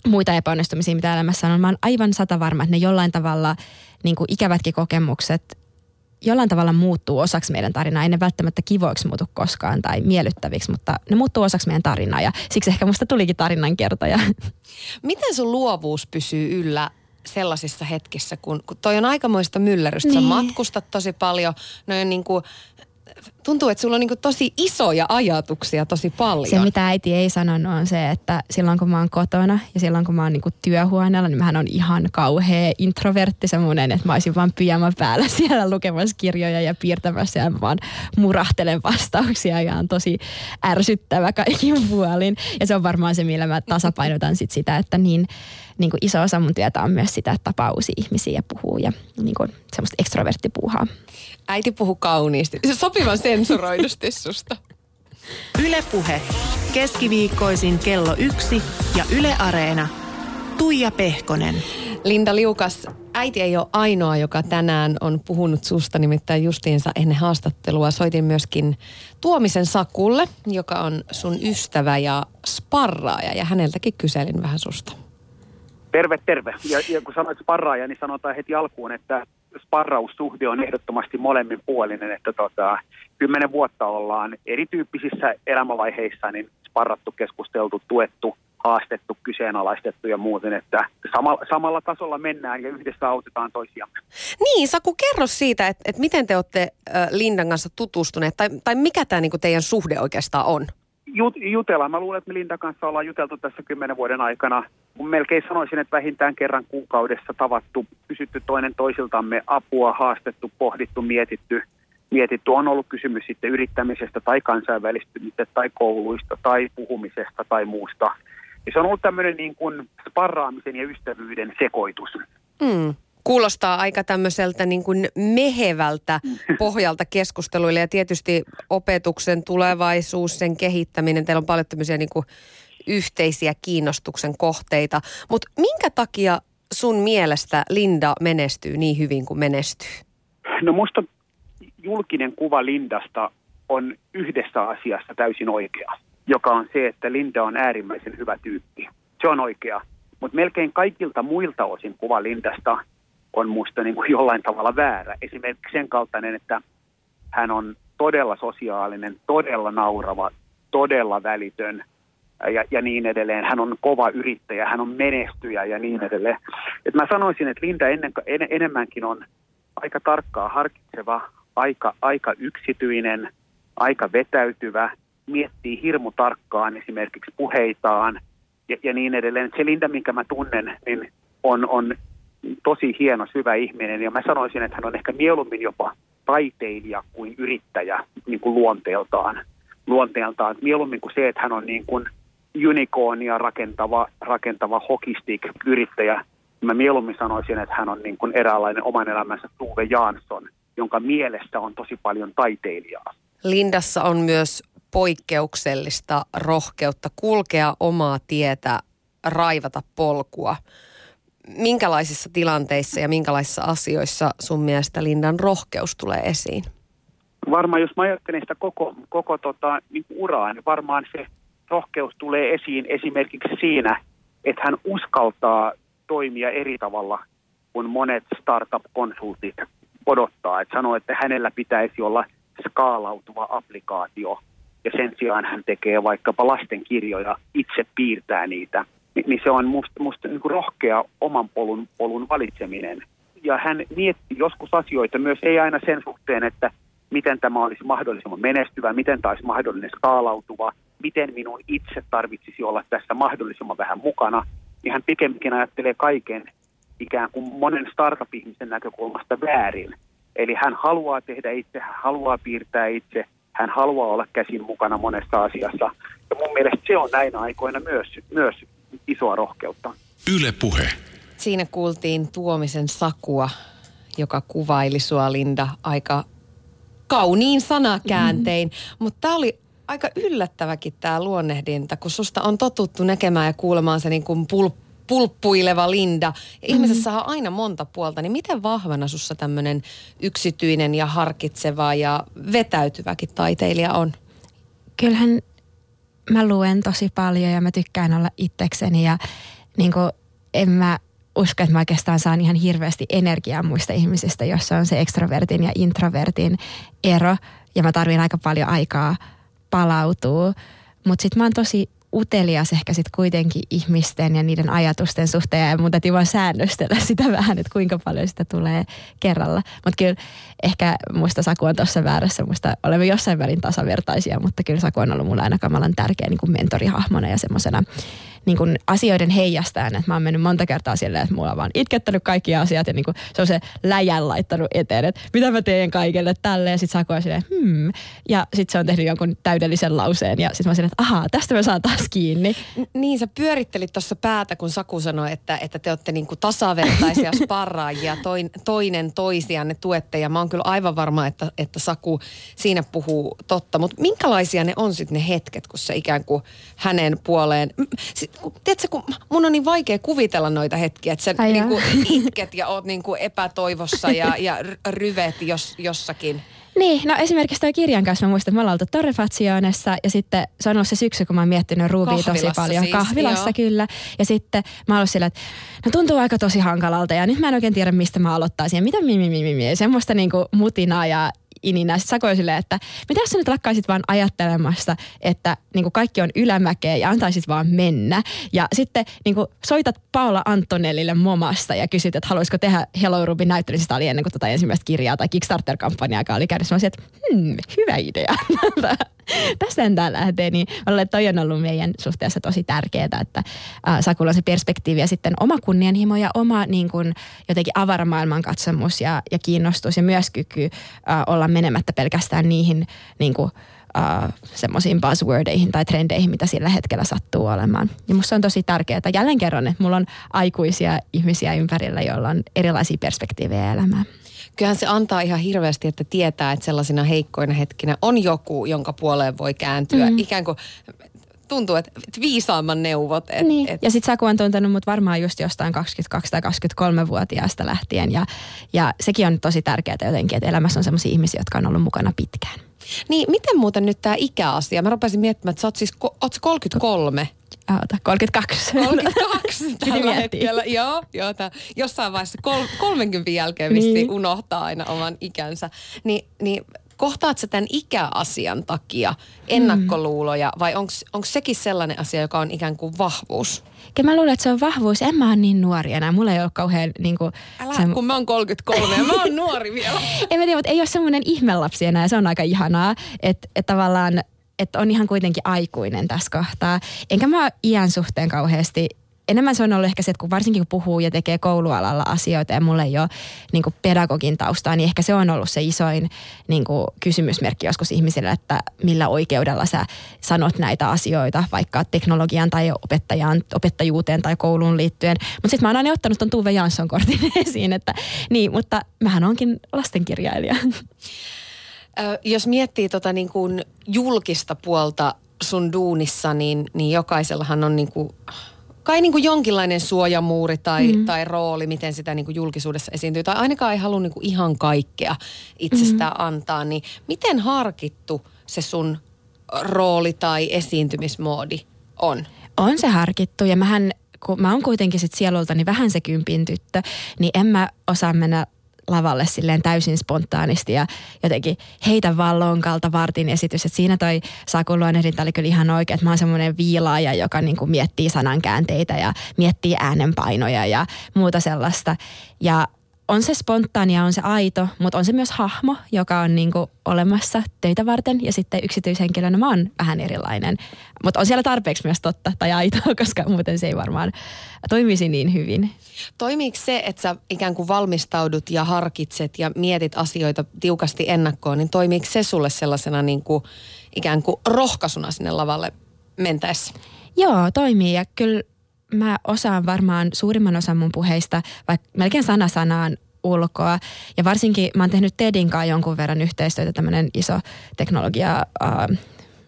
[SPEAKER 4] muita epäonnistumisia, mitä elämässä on. Mä oon aivan sata varma, että ne jollain tavalla niin kuin ikävätkin kokemukset jollain tavalla muuttuu osaksi meidän tarinaa. Ei ne välttämättä kivoiksi muutu koskaan tai miellyttäviksi, mutta ne muuttuu osaksi meidän tarinaa ja siksi ehkä musta tulikin tarinankertoja.
[SPEAKER 3] Miten sun luovuus pysyy yllä sellaisissa hetkissä, kun, kun toi on aikamoista myllerrystä. Niin. Sä matkustat tosi paljon, noin niin kuin tuntuu, että sulla on niin tosi isoja ajatuksia tosi paljon.
[SPEAKER 4] Se, mitä äiti ei sanonut, on se, että silloin kun mä oon kotona ja silloin kun mä oon niin työhuoneella, niin mähän on ihan kauhea introvertti semmoinen, että mä olisin vaan pyjama päällä siellä lukemassa kirjoja ja piirtämässä ja mä vaan murahtelen vastauksia ja on tosi ärsyttävä kaikin puolin. Ja se on varmaan se, millä mä tasapainotan sit sitä, että niin, niin iso osa mun työtä on myös sitä, että tapaa uusia ihmisiä ja puhuu ja niin kuin semmoista ekstroverttipuuhaa.
[SPEAKER 3] Äiti puhuu kauniisti. Se sopivan sensuroidusti susta.
[SPEAKER 1] Ylepuhe. Keskiviikkoisin kello yksi ja Yle Areena. Tuija Pehkonen.
[SPEAKER 3] Linda Liukas, äiti ei ole ainoa, joka tänään on puhunut susta, nimittäin justiinsa ennen haastattelua. Soitin myöskin Tuomisen Sakulle, joka on sun ystävä ja sparraaja, ja häneltäkin kyselin vähän susta.
[SPEAKER 5] Terve, terve. Ja, ja kun sanoit sparraaja, niin sanotaan heti alkuun, että sparraussuhde on ehdottomasti molemminpuolinen, että tota, kymmenen vuotta ollaan erityyppisissä elämänvaiheissa niin sparrattu, keskusteltu, tuettu, haastettu, kyseenalaistettu ja muuten, että samalla, samalla tasolla mennään ja yhdessä autetaan toisiamme.
[SPEAKER 3] Niin, Saku, kerro siitä, että, että miten te olette Lindan kanssa tutustuneet, tai, tai mikä tämä niin teidän suhde oikeastaan on?
[SPEAKER 5] Jut, jutellaan. Mä luulen, että me Lindan kanssa ollaan juteltu tässä kymmenen vuoden aikana. Mun melkein sanoisin, että vähintään kerran kuukaudessa tavattu, kysytty toinen toisiltamme apua, haastettu, pohdittu, mietitty. Mietitty on ollut kysymys sitten yrittämisestä tai kansainvälistymisestä tai kouluista tai puhumisesta tai muusta. Ja se on ollut tämmöinen niin kuin sparraamisen ja ystävyyden sekoitus.
[SPEAKER 3] Mm kuulostaa aika tämmöiseltä niin kuin mehevältä pohjalta keskusteluille ja tietysti opetuksen tulevaisuus, sen kehittäminen. Teillä on paljon tämmöisiä niin kuin yhteisiä kiinnostuksen kohteita. Mutta minkä takia sun mielestä Linda menestyy niin hyvin kuin menestyy?
[SPEAKER 5] No musta julkinen kuva Lindasta on yhdessä asiassa täysin oikea, joka on se, että Linda on äärimmäisen hyvä tyyppi. Se on oikea. Mutta melkein kaikilta muilta osin kuva Lindasta on musta niin kuin jollain tavalla väärä. Esimerkiksi sen kaltainen, että hän on todella sosiaalinen, todella naurava, todella välitön ja, ja niin edelleen. Hän on kova yrittäjä, hän on menestyjä ja niin edelleen. Et mä sanoisin, että Linda ennen, en, enemmänkin on aika tarkkaa harkitseva, aika, aika yksityinen, aika vetäytyvä, miettii hirmu tarkkaan esimerkiksi puheitaan ja, ja niin edelleen. Se Linda, minkä mä tunnen, niin on, on tosi hieno, syvä ihminen ja mä sanoisin, että hän on ehkä mieluummin jopa taiteilija kuin yrittäjä niin kuin luonteeltaan. luonteeltaan. Mieluummin kuin se, että hän on niin kuin unicornia rakentava, rakentava hockeystick yrittäjä. Mä mieluummin sanoisin, että hän on niin kuin eräänlainen oman elämänsä Tuve Jansson, jonka mielessä on tosi paljon taiteilijaa.
[SPEAKER 3] Lindassa on myös poikkeuksellista rohkeutta kulkea omaa tietä, raivata polkua minkälaisissa tilanteissa ja minkälaisissa asioissa sun mielestä Lindan rohkeus tulee esiin?
[SPEAKER 5] Varmaan jos mä ajattelen sitä koko, koko tota, niin uraa, niin varmaan se rohkeus tulee esiin esimerkiksi siinä, että hän uskaltaa toimia eri tavalla kuin monet startup-konsultit odottaa. Että sanoo, että hänellä pitäisi olla skaalautuva applikaatio ja sen sijaan hän tekee vaikkapa lastenkirjoja, itse piirtää niitä – niin, se on musta, musta niin rohkea oman polun, polun valitseminen. Ja hän mietti joskus asioita myös, ei aina sen suhteen, että miten tämä olisi mahdollisimman menestyvä, miten tämä olisi mahdollinen skaalautuva, miten minun itse tarvitsisi olla tässä mahdollisimman vähän mukana, niin hän pikemminkin ajattelee kaiken ikään kuin monen startup-ihmisen näkökulmasta väärin. Eli hän haluaa tehdä itse, hän haluaa piirtää itse, hän haluaa olla käsin mukana monessa asiassa. Ja mun mielestä se on näinä aikoina myös, myös isoa rohkeutta.
[SPEAKER 1] Yle puhe.
[SPEAKER 3] Siinä kuultiin Tuomisen Sakua, joka kuvaili sua Linda aika kauniin sanakääntein, mm-hmm. mutta tämä oli aika yllättäväkin tämä luonnehdinta, kun susta on totuttu näkemään ja kuulemaan se niin kuin pul- pulppuileva Linda. Ja mm-hmm. ihmisessä on aina monta puolta, niin miten vahvana sussa tämmöinen yksityinen ja harkitseva ja vetäytyväkin taiteilija on?
[SPEAKER 4] Kyllähän mä luen tosi paljon ja mä tykkään olla itsekseni ja niin kuin, en mä usko, että mä oikeastaan saan ihan hirveästi energiaa muista ihmisistä, jossa on se ekstrovertin ja introvertin ero ja mä tarvin aika paljon aikaa palautua. Mutta sitten mä oon tosi utelias ehkä sitten kuitenkin ihmisten ja niiden ajatusten suhteen ja mun täytyy vaan säännöstellä sitä vähän, että kuinka paljon sitä tulee kerralla. Mutta kyllä ehkä muista Saku on tuossa väärässä, muista olemme jossain välin tasavertaisia, mutta kyllä Saku on ollut mulle aina kamalan tärkeä niin kuin mentorihahmona ja semmoisena niin kuin asioiden heijastajan, että mä oon mennyt monta kertaa silleen, että mulla on vaan itkettänyt kaikki asiat ja niin kuin se on se läjän laittanut eteen, että mitä mä teen kaikille tälle ja sit Saku silleen, hmm. Ja sit se on tehnyt jonkun täydellisen lauseen ja sit mä silleen, että ahaa, tästä mä saan taas kiinni.
[SPEAKER 3] Niin, sä pyörittelit tuossa päätä, kun Saku sanoi, että, että te olette niin kuin tasavertaisia sparraajia, toin, toinen toisianne tuette ja mä oon kyllä aivan varma, että, että Saku siinä puhuu totta, mutta minkälaisia ne on sitten ne hetket, kun se ikään kuin hänen puoleen, kun, tiedätkö, kun mun on niin vaikea kuvitella noita hetkiä, että sä niin kuin itket ja oot niin kuin epätoivossa ja, ja ryvet jos, jossakin.
[SPEAKER 4] Niin, no esimerkiksi toi kirjan kanssa mä muistan, että me ollaan oltu Torrefationessa ja sitten se on ollut se syksy, kun mä oon miettinyt Ruubia tosi paljon. Siis, Kahvilassa joo. kyllä. Ja sitten mä oon sillä, että no tuntuu aika tosi hankalalta ja nyt mä en oikein tiedä, mistä mä aloittaisin ja mitä mi, mi, mi, mi, mi. Semmoista niinku mutinaa ja Sitten Sako silleen, että mitä sä nyt lakkaisit vaan ajattelemassa, että niin kuin kaikki on ylämäkeä ja antaisit vaan mennä. Ja sitten niin kuin soitat Paula Antonellille momasta ja kysyt, että haluaisiko tehdä Hello Ruby näyttelystä oli ennen kuin tota ensimmäistä kirjaa tai Kickstarter-kampanjaa, joka oli käydessä. Mä olisin, että hmm, hyvä idea. Tästä tämä lähtee, niin että toi on ollut meidän suhteessa tosi tärkeää, että äh, Sakulla on se perspektiivi ja sitten oma kunnianhimo ja oma niin kuin, jotenkin avaramaailman katsomus ja, ja kiinnostus ja myös kyky äh, olla menemättä pelkästään niihin niin kuin, uh, semmoisiin buzzwordeihin tai trendeihin, mitä sillä hetkellä sattuu olemaan. Ja musta on tosi tärkeää, jälleen kerran, että mulla on aikuisia ihmisiä ympärillä, joilla on erilaisia perspektiivejä elämään.
[SPEAKER 3] Kyllähän se antaa ihan hirveästi, että tietää, että sellaisina heikkoina hetkinä on joku, jonka puoleen voi kääntyä. Mm. Ikään kuin tuntuu, että viisaamman neuvot. Et,
[SPEAKER 4] niin.
[SPEAKER 3] et...
[SPEAKER 4] Ja sitten Saku on tuntenut mut varmaan just jostain 22 tai 23-vuotiaasta lähtien. Ja, ja sekin on tosi tärkeää jotenkin, että elämässä on sellaisia ihmisiä, jotka on ollut mukana pitkään.
[SPEAKER 3] Niin, miten muuten nyt tämä ikäasia? Mä rupesin miettimään, että sä oot siis oot 33.
[SPEAKER 4] Ota, 32.
[SPEAKER 3] 32 tällä hetkellä. Joo, joo tää, jossain vaiheessa kol, 30 jälkeen vissiin niin. unohtaa aina oman ikänsä. Ni, niin kohtaat sä tämän ikäasian takia ennakkoluuloja vai onko sekin sellainen asia, joka on ikään kuin vahvuus?
[SPEAKER 4] Ja mä luulen, että se on vahvuus. En mä ole niin nuori enää. Mulla ei ole kauhean niin kuin,
[SPEAKER 3] Älä, sen... kun mä oon 33 ja mä oon nuori vielä.
[SPEAKER 4] en mä tiedä, mutta ei ole semmoinen ihmelapsi enää. Se on aika ihanaa, että, että tavallaan että on ihan kuitenkin aikuinen tässä kohtaa. Enkä mä iän suhteen kauheasti enemmän se on ollut ehkä se, että kun varsinkin kun puhuu ja tekee koulualalla asioita ja mulle ei ole niin kuin pedagogin taustaa, niin ehkä se on ollut se isoin niin kuin kysymysmerkki joskus ihmisille, että millä oikeudella sä sanot näitä asioita, vaikka teknologian tai opettajan, opettajuuteen tai kouluun liittyen. Mutta sitten mä oon aina ottanut ton Tuve Jansson kortin esiin, että niin, mutta mähän onkin lastenkirjailija.
[SPEAKER 3] jos miettii tota niin kuin julkista puolta sun duunissa, niin, niin jokaisellahan on niin kuin kai niin kuin jonkinlainen suojamuuri tai, mm. tai rooli, miten sitä niin kuin julkisuudessa esiintyy. Tai ainakaan ei halua niin kuin ihan kaikkea itsestään mm. antaa. Niin miten harkittu se sun rooli tai esiintymismoodi on?
[SPEAKER 4] On se harkittu ja mähän, kun mä oon kuitenkin sit sielultani vähän se kympin tyttö, niin en mä osaa mennä lavalle silleen täysin spontaanisti ja jotenkin heitä vaan lonkalta vartin esitys. Et siinä toi Sakun luonnehdinta oli kyllä ihan oikein, että mä oon semmoinen viilaaja, joka niinku miettii sanankäänteitä ja miettii äänenpainoja ja muuta sellaista. Ja on se spontaania, on se aito, mutta on se myös hahmo, joka on niinku olemassa töitä varten. Ja sitten yksityishenkilönä mä oon vähän erilainen. Mutta on siellä tarpeeksi myös totta tai aitoa, koska muuten se ei varmaan toimisi niin hyvin.
[SPEAKER 3] Toimiiko se, että sä ikään kuin valmistaudut ja harkitset ja mietit asioita tiukasti ennakkoon, niin toimiiko se sulle sellaisena niin kuin ikään kuin rohkaisuna sinne lavalle mentäessä?
[SPEAKER 4] Joo, toimii ja kyllä mä osaan varmaan suurimman osan mun puheista, vaikka melkein sana sanaan ulkoa. Ja varsinkin mä oon tehnyt TEDin kanssa jonkun verran yhteistyötä, tämmöinen iso teknologia uh,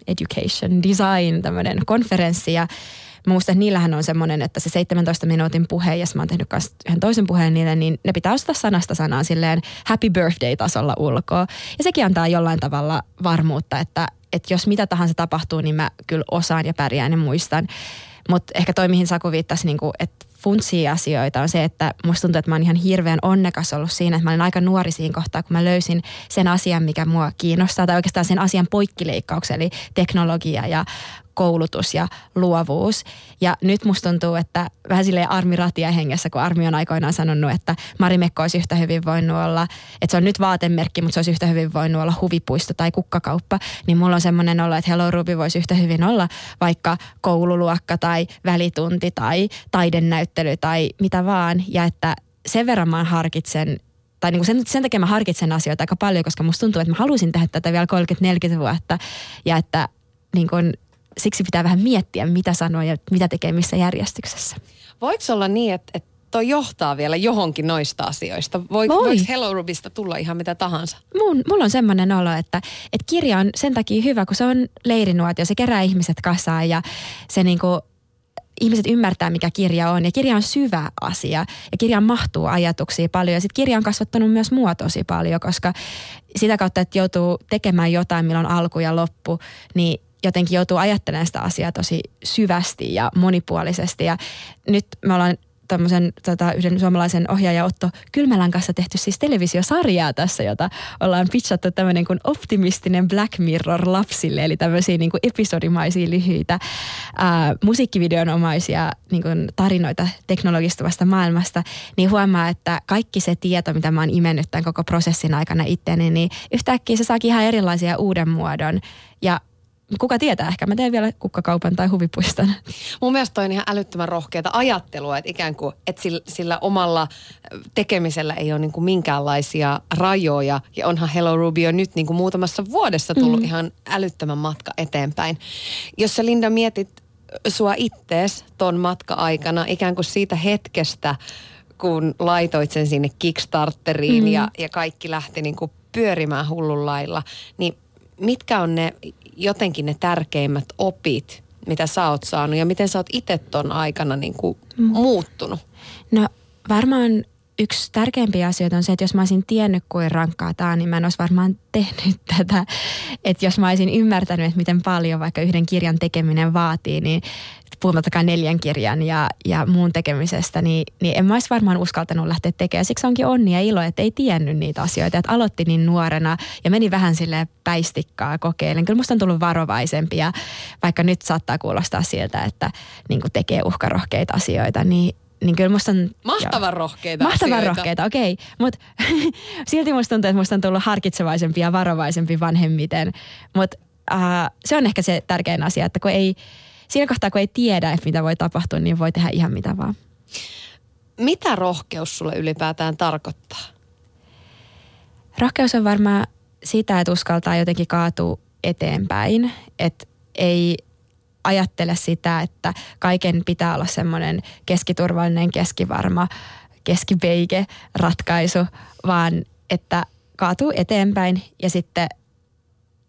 [SPEAKER 4] education design, tämmöinen konferenssi. Ja Mä muistan, että niillähän on semmoinen, että se 17 minuutin puhe, ja mä oon tehnyt myös yhden toisen puheen niille, niin ne pitää ostaa sanasta sanaan silleen happy birthday-tasolla ulkoa. Ja sekin antaa jollain tavalla varmuutta, että, että jos mitä tahansa tapahtuu, niin mä kyllä osaan ja pärjään ja muistan. Mutta ehkä toi, mihin Saku viittasi, niin kuin, että funtsii asioita on se, että musta tuntuu, että mä oon ihan hirveän onnekas ollut siinä, että mä olin aika nuori siinä kohtaa, kun mä löysin sen asian, mikä mua kiinnostaa, tai oikeastaan sen asian poikkileikkauksen, eli teknologia ja koulutus ja luovuus. Ja nyt musta tuntuu, että vähän silleen Armi Ratia hengessä, kun Armi on aikoinaan sanonut, että Marimekko olisi yhtä hyvin voinut olla, että se on nyt vaatemerkki, mutta se olisi yhtä hyvin voinut olla huvipuisto tai kukkakauppa, niin mulla on semmoinen olo, että Hello Ruby voisi yhtä hyvin olla vaikka koululuokka tai välitunti tai taidennäyttely tai mitä vaan. Ja että sen verran mä harkitsen tai niin kuin sen, sen takia mä harkitsen asioita aika paljon, koska musta tuntuu, että mä haluaisin tehdä tätä vielä 30-40 vuotta ja että niin kuin siksi pitää vähän miettiä, mitä sanoa ja mitä tekee missä järjestyksessä.
[SPEAKER 3] Voiko olla niin, että, että toi johtaa vielä johonkin noista asioista? Voi, Voi. Voiko Hello Rubista tulla ihan mitä tahansa?
[SPEAKER 4] Mun, mulla on semmoinen olo, että, että kirja on sen takia hyvä, kun se on leirinuotio. Se kerää ihmiset kasaan ja se niinku, ihmiset ymmärtää, mikä kirja on. Ja kirja on syvä asia ja kirjaan mahtuu ajatuksia paljon. Ja sitten kirja on kasvattanut myös mua tosi paljon, koska sitä kautta, että joutuu tekemään jotain, milloin alku ja loppu, niin jotenkin joutuu ajattelemaan sitä asiaa tosi syvästi ja monipuolisesti. Ja nyt me ollaan tämmöisen tota, yhden suomalaisen ohjaaja Otto Kylmälän kanssa tehty siis televisiosarjaa tässä, jota ollaan pitchattu tämmöinen kuin optimistinen Black Mirror lapsille, eli tämmöisiä niin kuin episodimaisia lyhyitä ää, musiikkivideonomaisia niin kuin tarinoita teknologistuvasta maailmasta, niin huomaa, että kaikki se tieto, mitä mä oon imennyt tämän koko prosessin aikana itteeni, niin yhtäkkiä se saakin ihan erilaisia uuden muodon ja kuka tietää, ehkä mä teen vielä kukkakaupan tai huvipuiston.
[SPEAKER 3] Mun mielestä on ihan älyttömän rohkeata ajattelua, että ikään kuin, että sillä, sillä omalla tekemisellä ei ole niin kuin minkäänlaisia rajoja. Ja onhan Hello Ruby on nyt niin kuin muutamassa vuodessa tullut mm. ihan älyttömän matka eteenpäin. Jos sä Linda mietit sua ittees ton matka-aikana ikään kuin siitä hetkestä, kun laitoit sen sinne Kickstarteriin mm. ja, ja kaikki lähti niin kuin pyörimään hullun lailla, niin mitkä on ne jotenkin ne tärkeimmät opit, mitä sä oot saanut ja miten sä oot itse ton aikana niin kuin mm. muuttunut?
[SPEAKER 4] No varmaan yksi tärkeimpiä asioita on se, että jos mä olisin tiennyt, kuin rankkaa tämä, niin mä en olisi varmaan tehnyt tätä. Että jos mä olisin ymmärtänyt, että miten paljon vaikka yhden kirjan tekeminen vaatii, niin puhumattakaan neljän kirjan ja, ja muun tekemisestä, niin, niin en mä olisi varmaan uskaltanut lähteä tekemään. Siksi onkin onni ja ilo, että ei tiennyt niitä asioita. Että aloitti niin nuorena ja meni vähän sille päistikkaa kokeilen. Kyllä musta on tullut varovaisempi ja vaikka nyt saattaa kuulostaa siltä, että niin tekee uhkarohkeita asioita, niin, niin kyllä musta on...
[SPEAKER 3] Mahtavan joo, rohkeita
[SPEAKER 4] Mahtavan asioita. rohkeita, okei. Okay. Mutta silti musta tuntuu, että musta on tullut harkitsevaisempi ja varovaisempi vanhemmiten. Mutta uh, se on ehkä se tärkein asia, että kun ei siinä kohtaa, kun ei tiedä, että mitä voi tapahtua, niin voi tehdä ihan mitä vaan.
[SPEAKER 3] Mitä rohkeus sulle ylipäätään tarkoittaa?
[SPEAKER 4] Rohkeus on varmaan sitä, että uskaltaa jotenkin kaatua eteenpäin. Että ei ajattele sitä, että kaiken pitää olla semmoinen keskiturvallinen, keskivarma, keskipeike ratkaisu, vaan että kaatuu eteenpäin ja sitten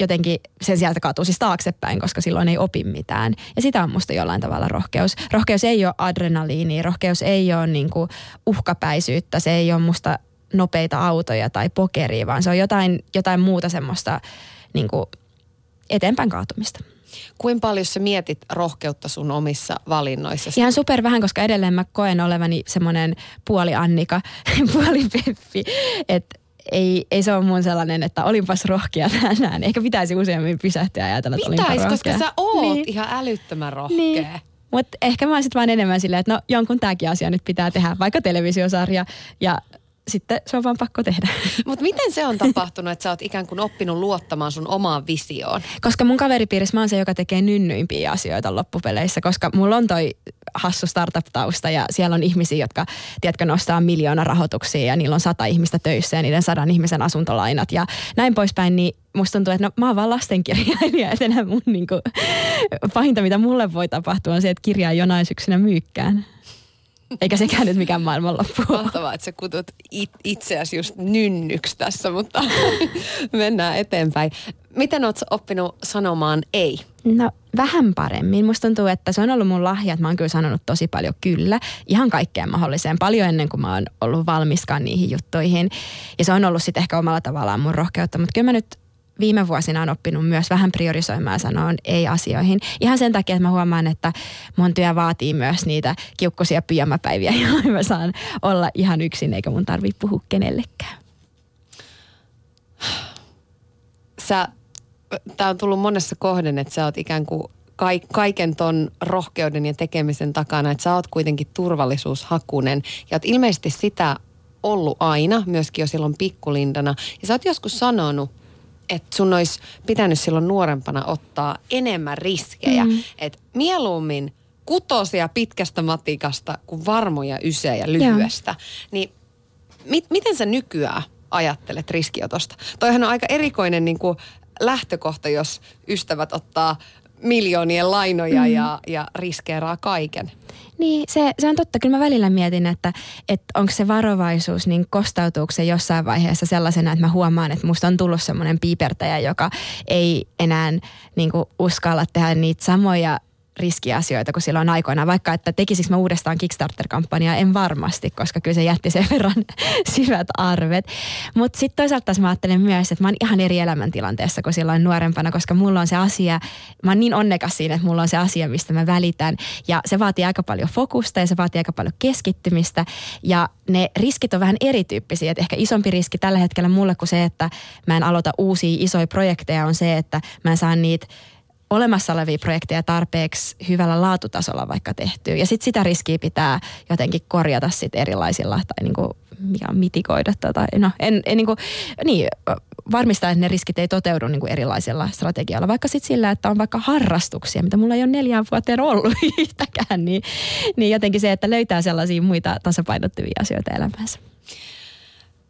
[SPEAKER 4] jotenkin sen sieltä kaatuu siis taaksepäin, koska silloin ei opi mitään. Ja sitä on musta jollain tavalla rohkeus. Rohkeus ei ole adrenaliini, rohkeus ei ole niin kuin uhkapäisyyttä, se ei ole musta nopeita autoja tai pokeria, vaan se on jotain, jotain muuta semmoista niin kuin eteenpäin kaatumista.
[SPEAKER 3] Kuinka paljon sä mietit rohkeutta sun omissa valinnoissa?
[SPEAKER 4] Ihan super vähän, koska edelleen mä koen olevani semmoinen puoli Annika, puoli Peppi. Että ei, ei se ole mun sellainen, että olinpas rohkea tänään. Ehkä pitäisi useammin pysähtyä ja ajatella, että
[SPEAKER 3] Pitäis,
[SPEAKER 4] olinpa
[SPEAKER 3] rohkea. koska sä oot niin. ihan älyttömän rohkea. Niin.
[SPEAKER 4] Mutta ehkä mä oon sitten vaan enemmän silleen, että no jonkun tämäkin asia nyt pitää tehdä, vaikka televisiosarja. Ja sitten se on vaan pakko tehdä.
[SPEAKER 3] Mutta miten se on tapahtunut, että sä oot ikään kuin oppinut luottamaan sun omaan visioon?
[SPEAKER 4] Koska mun kaveripiirissä mä oon se, joka tekee nynnyimpiä asioita loppupeleissä, koska mulla on toi hassu startup-tausta ja siellä on ihmisiä, jotka, tiedätkö, nostaa miljoona rahoituksia ja niillä on sata ihmistä töissä ja niiden sadan ihmisen asuntolainat ja näin poispäin, niin musta tuntuu, että no, mä oon vaan lastenkirjailija, että enää mun niin kuin, pahinta, mitä mulle voi tapahtua, on se, että kirjaa jonain syksynä myykkään. Eikä sekään nyt mikään maailmanloppu
[SPEAKER 3] Mahtavaa, että sä kutut it, itseäsi just nynnyksi tässä, mutta mennään eteenpäin. Miten oot oppinut sanomaan ei?
[SPEAKER 4] No vähän paremmin. Musta tuntuu, että se on ollut mun lahja, että mä oon kyllä sanonut tosi paljon kyllä. Ihan kaikkeen mahdolliseen. Paljon ennen kuin mä oon ollut valmiskaan niihin juttuihin. Ja se on ollut sitten ehkä omalla tavallaan mun rohkeutta. Mutta kyllä mä nyt viime vuosina on oppinut myös vähän priorisoimaan sanoon ei-asioihin. Ihan sen takia, että mä huomaan, että mun työ vaatii myös niitä kiukkuisia pyjamapäiviä, jolloin mä saan olla ihan yksin, eikä mun tarvitse puhua kenellekään.
[SPEAKER 3] Sä, tää on tullut monessa kohden, että sä oot ikään kuin kaiken ton rohkeuden ja tekemisen takana, että sä oot kuitenkin turvallisuushakunen ja oot ilmeisesti sitä ollut aina, myöskin jo silloin pikkulindana. Ja sä oot joskus sanonut, että sun olisi pitänyt silloin nuorempana ottaa enemmän riskejä. Mm. Että mieluummin kutosia pitkästä matikasta kuin varmoja ysejä lyhyestä. Joo. Niin mit, miten sä nykyään ajattelet riskiotosta? Toihan on aika erikoinen niin kuin lähtökohta, jos ystävät ottaa miljoonien lainoja mm. ja, ja riskeeraa kaiken.
[SPEAKER 4] Niin, se, se on totta. Kyllä mä välillä mietin, että, että onko se varovaisuus, niin kostautuuko se jossain vaiheessa sellaisena, että mä huomaan, että musta on tullut semmoinen piipertäjä, joka ei enää niin kuin, uskalla tehdä niitä samoja riskiasioita kuin silloin aikoina, vaikka että tekisikö mä uudestaan Kickstarter-kampanjaa, en varmasti, koska kyllä se jätti sen verran syvät arvet. Mutta sitten toisaalta mä ajattelen myös, että mä oon ihan eri elämäntilanteessa kuin silloin nuorempana, koska mulla on se asia, mä oon niin onnekas siinä, että mulla on se asia, mistä mä välitän. Ja se vaatii aika paljon fokusta ja se vaatii aika paljon keskittymistä. Ja ne riskit on vähän erityyppisiä. Et ehkä isompi riski tällä hetkellä mulle kuin se, että mä en aloita uusia isoja projekteja, on se, että mä en saa niitä olemassa olevia projekteja tarpeeksi hyvällä laatutasolla vaikka tehtyä. Ja sitten sitä riskiä pitää jotenkin korjata sit erilaisilla tai niinku, mikä mitikoida. Tai, no, en, en niinku, niin, varmistaa, että ne riskit ei toteudu niinku erilaisilla strategioilla. Vaikka sitten sillä, että on vaikka harrastuksia, mitä mulla ei ole neljään vuoteen ollut yhtäkään, niin, niin jotenkin se, että löytää sellaisia muita tasapainottavia asioita elämänsä.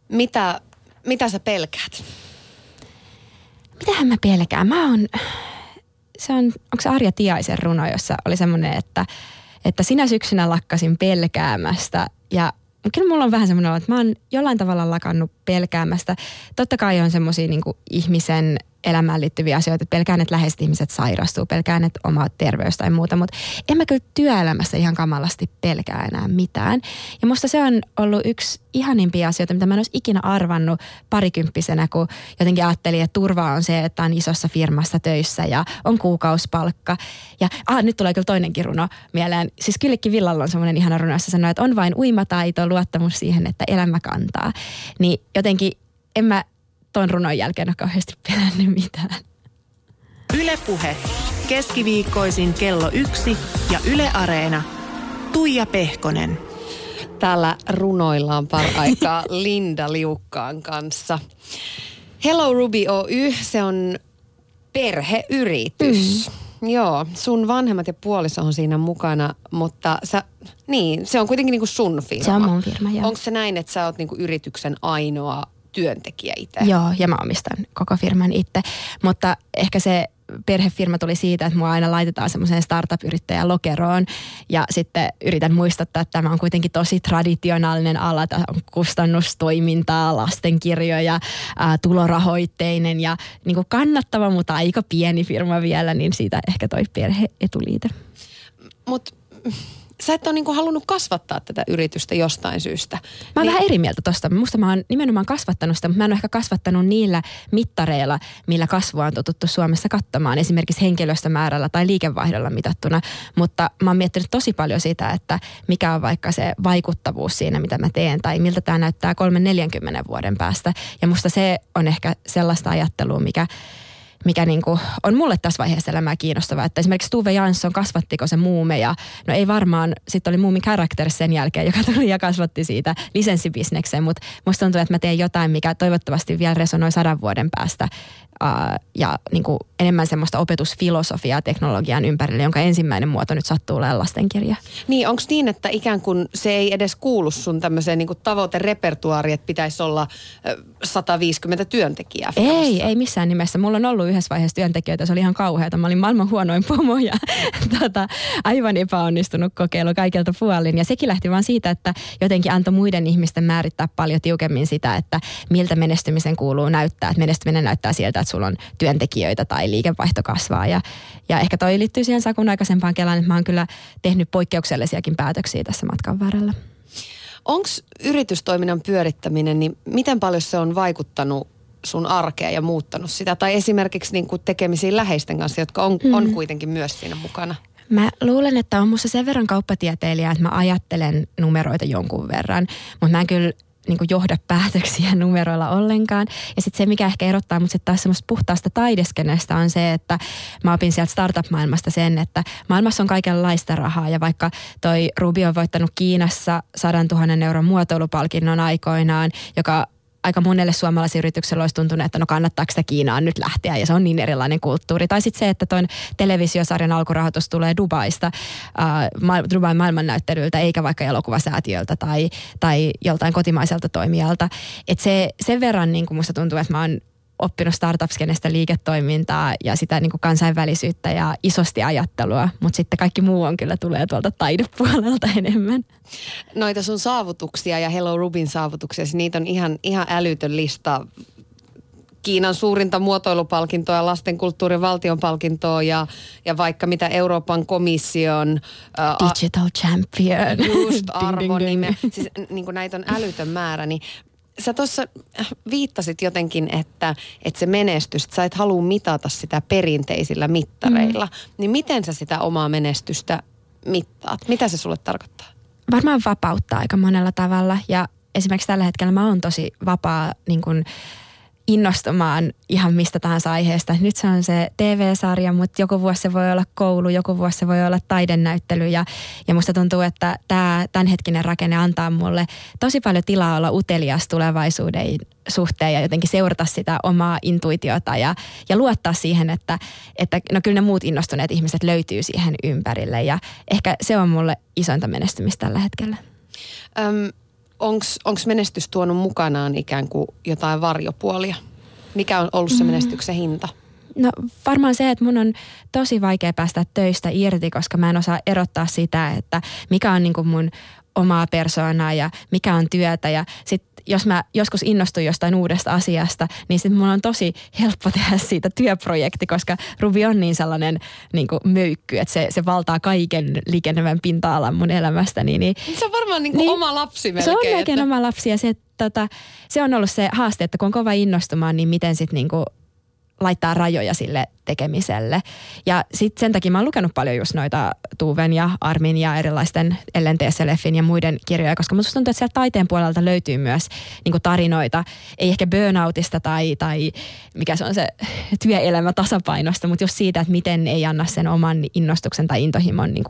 [SPEAKER 3] Mitä, mitä sä pelkäät?
[SPEAKER 4] Mitähän mä pelkään? Mä oon se on, onko se Arja Tiaisen runo, jossa oli semmoinen, että, että sinä syksynä lakkasin pelkäämästä? Ja kyllä mulla on vähän semmoinen että mä oon jollain tavalla lakannut pelkäämästä. Totta kai on semmoisia niin ihmisen elämään liittyviä asioita. Pelkään, että läheiset ihmiset sairastuu, pelkään, että oma terveys tai muuta, mutta en mä kyllä työelämässä ihan kamalasti pelkää enää mitään. Ja musta se on ollut yksi ihanimpia asioita, mitä mä en olisi ikinä arvannut parikymppisenä, kun jotenkin ajattelin, että turva on se, että on isossa firmassa töissä ja on kuukausipalkka. Ja ah, nyt tulee kyllä toinenkin runo mieleen. Siis Kyllikki Villalla on semmoinen ihana runo, jossa sanoo, että on vain uimataito, luottamus siihen, että elämä kantaa. Niin jotenkin en mä ton runon jälkeen ole kauheasti pelännyt mitään.
[SPEAKER 1] Ylepuhe keskiviikkoisin kello yksi ja Yle Areena. Tuija Pehkonen.
[SPEAKER 3] Täällä runoillaan par aikaa Linda Liukkaan kanssa. Hello Ruby Oy, se on perheyritys. Mm. Joo, sun vanhemmat ja puoliso on siinä mukana, mutta sä, niin, se on kuitenkin niinku sun firma.
[SPEAKER 4] Se on mun firma, joo.
[SPEAKER 3] Onko se näin, että sä oot niinku yrityksen ainoa työntekijä itse?
[SPEAKER 4] Joo, ja mä omistan koko firman itse. Mutta ehkä se perhefirma tuli siitä, että mua aina laitetaan semmoiseen startup-yrittäjän lokeroon ja sitten yritän muistuttaa, että tämä on kuitenkin tosi traditionaalinen ala, tämä on kustannustoimintaa, lastenkirjoja, ää, tulorahoitteinen ja niin kuin kannattava, mutta aika pieni firma vielä, niin siitä ehkä toi perhe-etuliite.
[SPEAKER 3] Mutta sä et ole niinku halunnut kasvattaa tätä yritystä jostain syystä.
[SPEAKER 4] Mä oon niin... vähän eri mieltä tosta. Musta mä oon nimenomaan kasvattanut sitä, mutta mä en ole ehkä kasvattanut niillä mittareilla, millä kasvua on totuttu Suomessa katsomaan. Esimerkiksi henkilöstömäärällä tai liikevaihdolla mitattuna. Mutta mä oon miettinyt tosi paljon sitä, että mikä on vaikka se vaikuttavuus siinä, mitä mä teen. Tai miltä tämä näyttää 3-40 vuoden päästä. Ja musta se on ehkä sellaista ajattelua, mikä mikä niin kuin on mulle tässä vaiheessa elämää kiinnostavaa. Että esimerkiksi Tuve Jansson, kasvattiko se muume ja no ei varmaan, sitten oli Muumin Character sen jälkeen, joka tuli ja kasvatti siitä lisenssibisnekseen, mutta musta tuntuu, että mä teen jotain, mikä toivottavasti vielä resonoi sadan vuoden päästä ja niin kuin enemmän semmoista opetusfilosofiaa teknologian ympärille, jonka ensimmäinen muoto nyt sattuu olemaan lastenkirja.
[SPEAKER 3] Niin, onko niin, että ikään kuin se ei edes kuulu sun tämmöiseen niin tavoiterepertuaariin, että pitäisi olla 150 työntekijää?
[SPEAKER 4] Firmassa? Ei, ei missään nimessä. Mulla on ollut yhdessä vaiheessa työntekijöitä, se oli ihan kauheata. Mä olin maailman huonoin pomo ja tota, aivan epäonnistunut kokeilu kaikilta puolin. Ja sekin lähti vaan siitä, että jotenkin antoi muiden ihmisten määrittää paljon tiukemmin sitä, että miltä menestymisen kuuluu näyttää. Että menestyminen näyttää sieltä, että sulla on työntekijöitä tai liikevaihto kasvaa. Ja, ja ehkä toi liittyy siihen Sakun aikaisempaan kelaan, että mä oon kyllä tehnyt poikkeuksellisiakin päätöksiä tässä matkan varrella.
[SPEAKER 3] Onko yritystoiminnan pyörittäminen, niin miten paljon se on vaikuttanut sun arkea ja muuttanut sitä? Tai esimerkiksi niin kuin tekemisiin läheisten kanssa, jotka on, hmm. on kuitenkin myös siinä mukana.
[SPEAKER 4] Mä luulen, että on musta sen verran kauppatieteilijä, että mä ajattelen numeroita jonkun verran, mutta mä en kyllä niin kuin johda päätöksiä numeroilla ollenkaan. Ja sitten se, mikä ehkä erottaa mut sitten taas semmoista puhtaasta taideskenestä on se, että mä opin sieltä startup-maailmasta sen, että maailmassa on kaikenlaista rahaa. Ja vaikka toi Ruby on voittanut Kiinassa 100 000 euron muotoilupalkinnon aikoinaan, joka aika monelle suomalaisyritykselle olisi tuntunut, että no kannattaako sitä Kiinaan nyt lähteä ja se on niin erilainen kulttuuri. Tai sitten se, että tuon televisiosarjan alkurahoitus tulee Dubaista, äh, Dubain maailmannäyttelyltä eikä vaikka elokuvasäätiöltä tai, tai joltain kotimaiselta toimijalta. Et se, sen verran niin kuin musta tuntuu, että mä oon oppinut startup-skenestä liiketoimintaa ja sitä niin kuin kansainvälisyyttä ja isosti ajattelua, mutta sitten kaikki muu on kyllä tulee tuolta taidepuolelta enemmän.
[SPEAKER 3] Noita sun saavutuksia ja Hello Rubin saavutuksia, siis niitä on ihan, ihan älytön lista. Kiinan suurinta muotoilupalkintoa, lastenkulttuurin valtionpalkintoa ja, ja vaikka mitä Euroopan komission...
[SPEAKER 4] Digital champion.
[SPEAKER 3] Just arvonime. Siis niin kuin näitä on älytön määrä, niin sä tuossa viittasit jotenkin, että, että se menestys, että sä et halua mitata sitä perinteisillä mittareilla. Mm. Niin miten sä sitä omaa menestystä mittaat? Mitä se sulle tarkoittaa?
[SPEAKER 4] Varmaan vapauttaa aika monella tavalla ja esimerkiksi tällä hetkellä mä oon tosi vapaa niin kun, innostumaan ihan mistä tahansa aiheesta. Nyt se on se TV-sarja, mutta joku vuosi se voi olla koulu, joku vuosi se voi olla taidennäyttely ja, ja musta tuntuu, että tämä tämänhetkinen rakenne antaa mulle tosi paljon tilaa olla utelias tulevaisuuden suhteen ja jotenkin seurata sitä omaa intuitiota ja, ja luottaa siihen, että, että no kyllä ne muut innostuneet ihmiset löytyy siihen ympärille ja ehkä se on mulle isointa menestymistä tällä hetkellä.
[SPEAKER 3] Öm, onko menestys tuonut mukanaan ikään kuin jotain varjopuolia? Mikä on ollut se mm. menestyksen hinta?
[SPEAKER 4] No varmaan se, että mun on tosi vaikea päästä töistä irti, koska mä en osaa erottaa sitä, että mikä on niin kuin mun omaa persoonaa ja mikä on työtä. Ja sitten jos mä joskus innostun jostain uudesta asiasta, niin sitten mulla on tosi helppo tehdä siitä työprojekti, koska Ruby on niin sellainen niin kuin möykky, että se, se valtaa kaiken liikennevän pinta-alan mun elämästäni. Niin,
[SPEAKER 3] se on varmaan niin kuin niin, oma lapsi melkein.
[SPEAKER 4] Se on melkein että... oma lapsi ja se, tota, se on ollut se haaste, että kun on kova innostumaan, niin miten sitten niin kuin laittaa rajoja sille tekemiselle. Ja sitten sen takia mä oon lukenut paljon just noita Tuven ja Armin ja erilaisten Ellen TSLFin ja muiden kirjoja, koska musta tuntuu, että sieltä taiteen puolelta löytyy myös niin tarinoita, ei ehkä burnoutista tai, tai mikä se on se työelämä tasapainosta, mutta just siitä, että miten ei anna sen oman innostuksen tai intohimon niin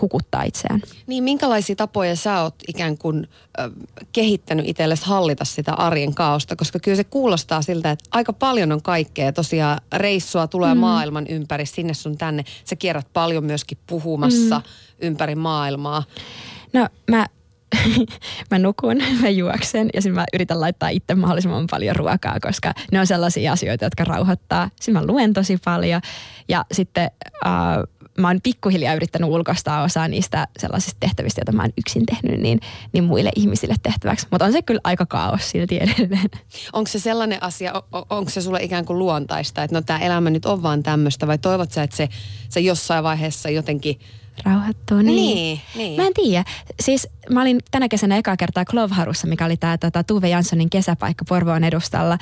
[SPEAKER 4] hukuttaa itseään.
[SPEAKER 3] Niin, minkälaisia tapoja sä oot ikään kuin ö, kehittänyt itsellesi hallita sitä arjen kaosta, koska kyllä se kuulostaa siltä, että aika paljon on kaikkea. Tosiaan reissua tulee. Maailman ympäri, sinne sun tänne. Sä kierrät paljon myöskin puhumassa mm. ympäri maailmaa.
[SPEAKER 4] No mä mä nukun, mä juoksen ja sitten mä yritän laittaa itse mahdollisimman paljon ruokaa, koska ne on sellaisia asioita, jotka rauhoittaa. Sitten mä luen tosi paljon ja sitten mä oon pikkuhiljaa yrittänyt ulkoistaa osaa niistä sellaisista tehtävistä, joita mä oon yksin tehnyt, niin, niin muille ihmisille tehtäväksi. Mutta on se kyllä aika kaos silti edelleen.
[SPEAKER 3] Onko se sellainen asia, on, onko se sulle ikään kuin luontaista, että no tämä elämä nyt on vaan tämmöistä, vai toivot sä, että se, se jossain vaiheessa jotenkin
[SPEAKER 4] rauhoittuu. Niin.
[SPEAKER 3] niin, niin.
[SPEAKER 4] Mä en tiedä. Siis mä olin tänä kesänä ekaa kertaa Klovharussa, mikä oli tämä tota, Tuve Janssonin kesäpaikka Porvoon edustalla.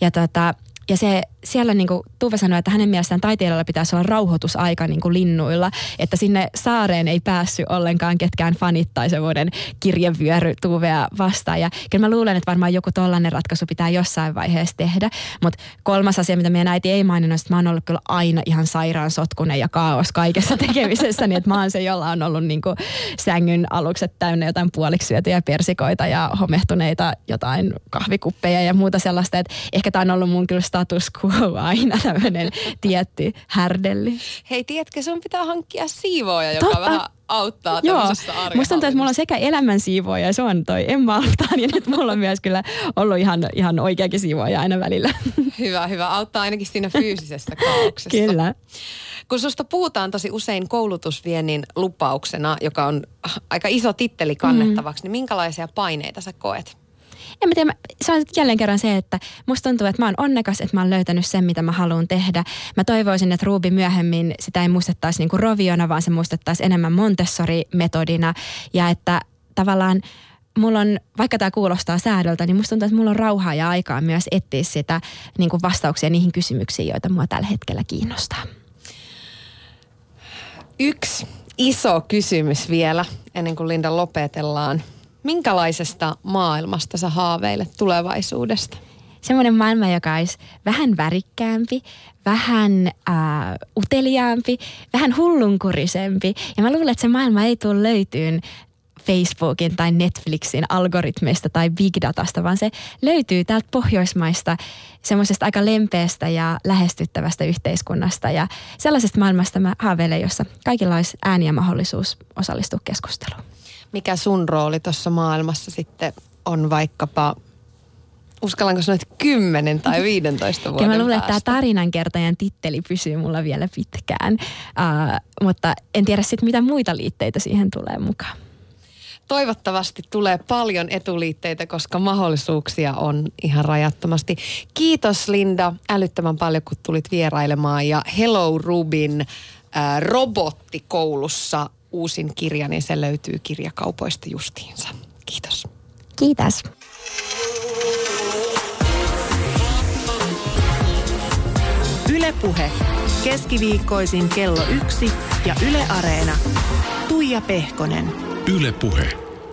[SPEAKER 4] Ja tota, ja se, siellä niin kuin Tuve sanoi, että hänen mielestään taiteilijalla pitäisi olla rauhoitusaika niin kuin linnuilla, että sinne saareen ei päässyt ollenkaan ketkään fanit tai semmoinen kirjevyöry Tuvea vastaan. Ja kyllä mä luulen, että varmaan joku tollainen ratkaisu pitää jossain vaiheessa tehdä. Mutta kolmas asia, mitä meidän äiti ei maininnut, että mä oon ollut kyllä aina ihan sairaan sotkunen ja kaos kaikessa tekemisessä, niin että mä oon se, jolla on ollut niin kuin sängyn alukset täynnä jotain puoliksi syötyjä persikoita ja homehtuneita jotain kahvikuppeja ja muuta sellaista. Että ehkä tämä on ollut mun kyllä status quo aina tämmöinen tietty härdelli.
[SPEAKER 3] Hei, tiedätkö, sun pitää hankkia siivooja, joka Totta. vähän auttaa Joo. tämmöisessä
[SPEAKER 4] Musta tuntuu, että mulla on sekä elämän siivoja ja se on toi Emma Altaan ja nyt mulla on myös kyllä ollut ihan, ihan oikeakin siivoja aina välillä.
[SPEAKER 3] Hyvä, hyvä. Auttaa ainakin siinä fyysisessä kaauksessa.
[SPEAKER 4] kyllä.
[SPEAKER 3] Kun susta puhutaan tosi usein koulutusviennin lupauksena, joka on aika iso titteli kannettavaksi, mm. niin minkälaisia paineita sä koet?
[SPEAKER 4] En mä tiedä, se on jälleen kerran se, että musta tuntuu, että mä oon onnekas, että mä oon löytänyt sen, mitä mä haluan tehdä. Mä toivoisin, että Ruby myöhemmin sitä ei muistettaisi niinku roviona, vaan se muistettaisi enemmän Montessori-metodina ja että tavallaan mulla on, vaikka tämä kuulostaa säädöltä, niin musta tuntuu, että mulla on rauhaa ja aikaa myös etsiä sitä niin kuin vastauksia niihin kysymyksiin, joita mua tällä hetkellä kiinnostaa.
[SPEAKER 3] Yksi iso kysymys vielä, ennen kuin Linda lopetellaan. Minkälaisesta maailmasta sä haaveilet tulevaisuudesta?
[SPEAKER 4] Semmoinen maailma, joka olisi vähän värikkäämpi, vähän äh, uteliaampi, vähän hullunkurisempi. Ja mä luulen, että se maailma ei tule löytyyn Facebookin tai Netflixin algoritmeista tai big datasta, vaan se löytyy täältä Pohjoismaista semmoisesta aika lempeästä ja lähestyttävästä yhteiskunnasta ja sellaisesta maailmasta mä haaveilen, jossa kaikilla olisi ääni ja mahdollisuus osallistua keskusteluun
[SPEAKER 3] mikä sun rooli tuossa maailmassa sitten on vaikkapa uskallanko sanoa, että 10 tai 15 vuoden
[SPEAKER 4] Kyllä mä luulen,
[SPEAKER 3] että
[SPEAKER 4] tämä tarinankertajan titteli pysyy mulla vielä pitkään, uh, mutta en tiedä sitten mitä muita liitteitä siihen tulee mukaan.
[SPEAKER 3] Toivottavasti tulee paljon etuliitteitä, koska mahdollisuuksia on ihan rajattomasti. Kiitos Linda älyttömän paljon, kun tulit vierailemaan ja Hello Rubin äh, robottikoulussa uusin kirja, niin se löytyy kirjakaupoista justiinsa. Kiitos.
[SPEAKER 4] Kiitos.
[SPEAKER 1] Ylepuhe keskiviikkoisin kello yksi ja Yle Areena. Tuija Pehkonen.
[SPEAKER 6] Ylepuhe.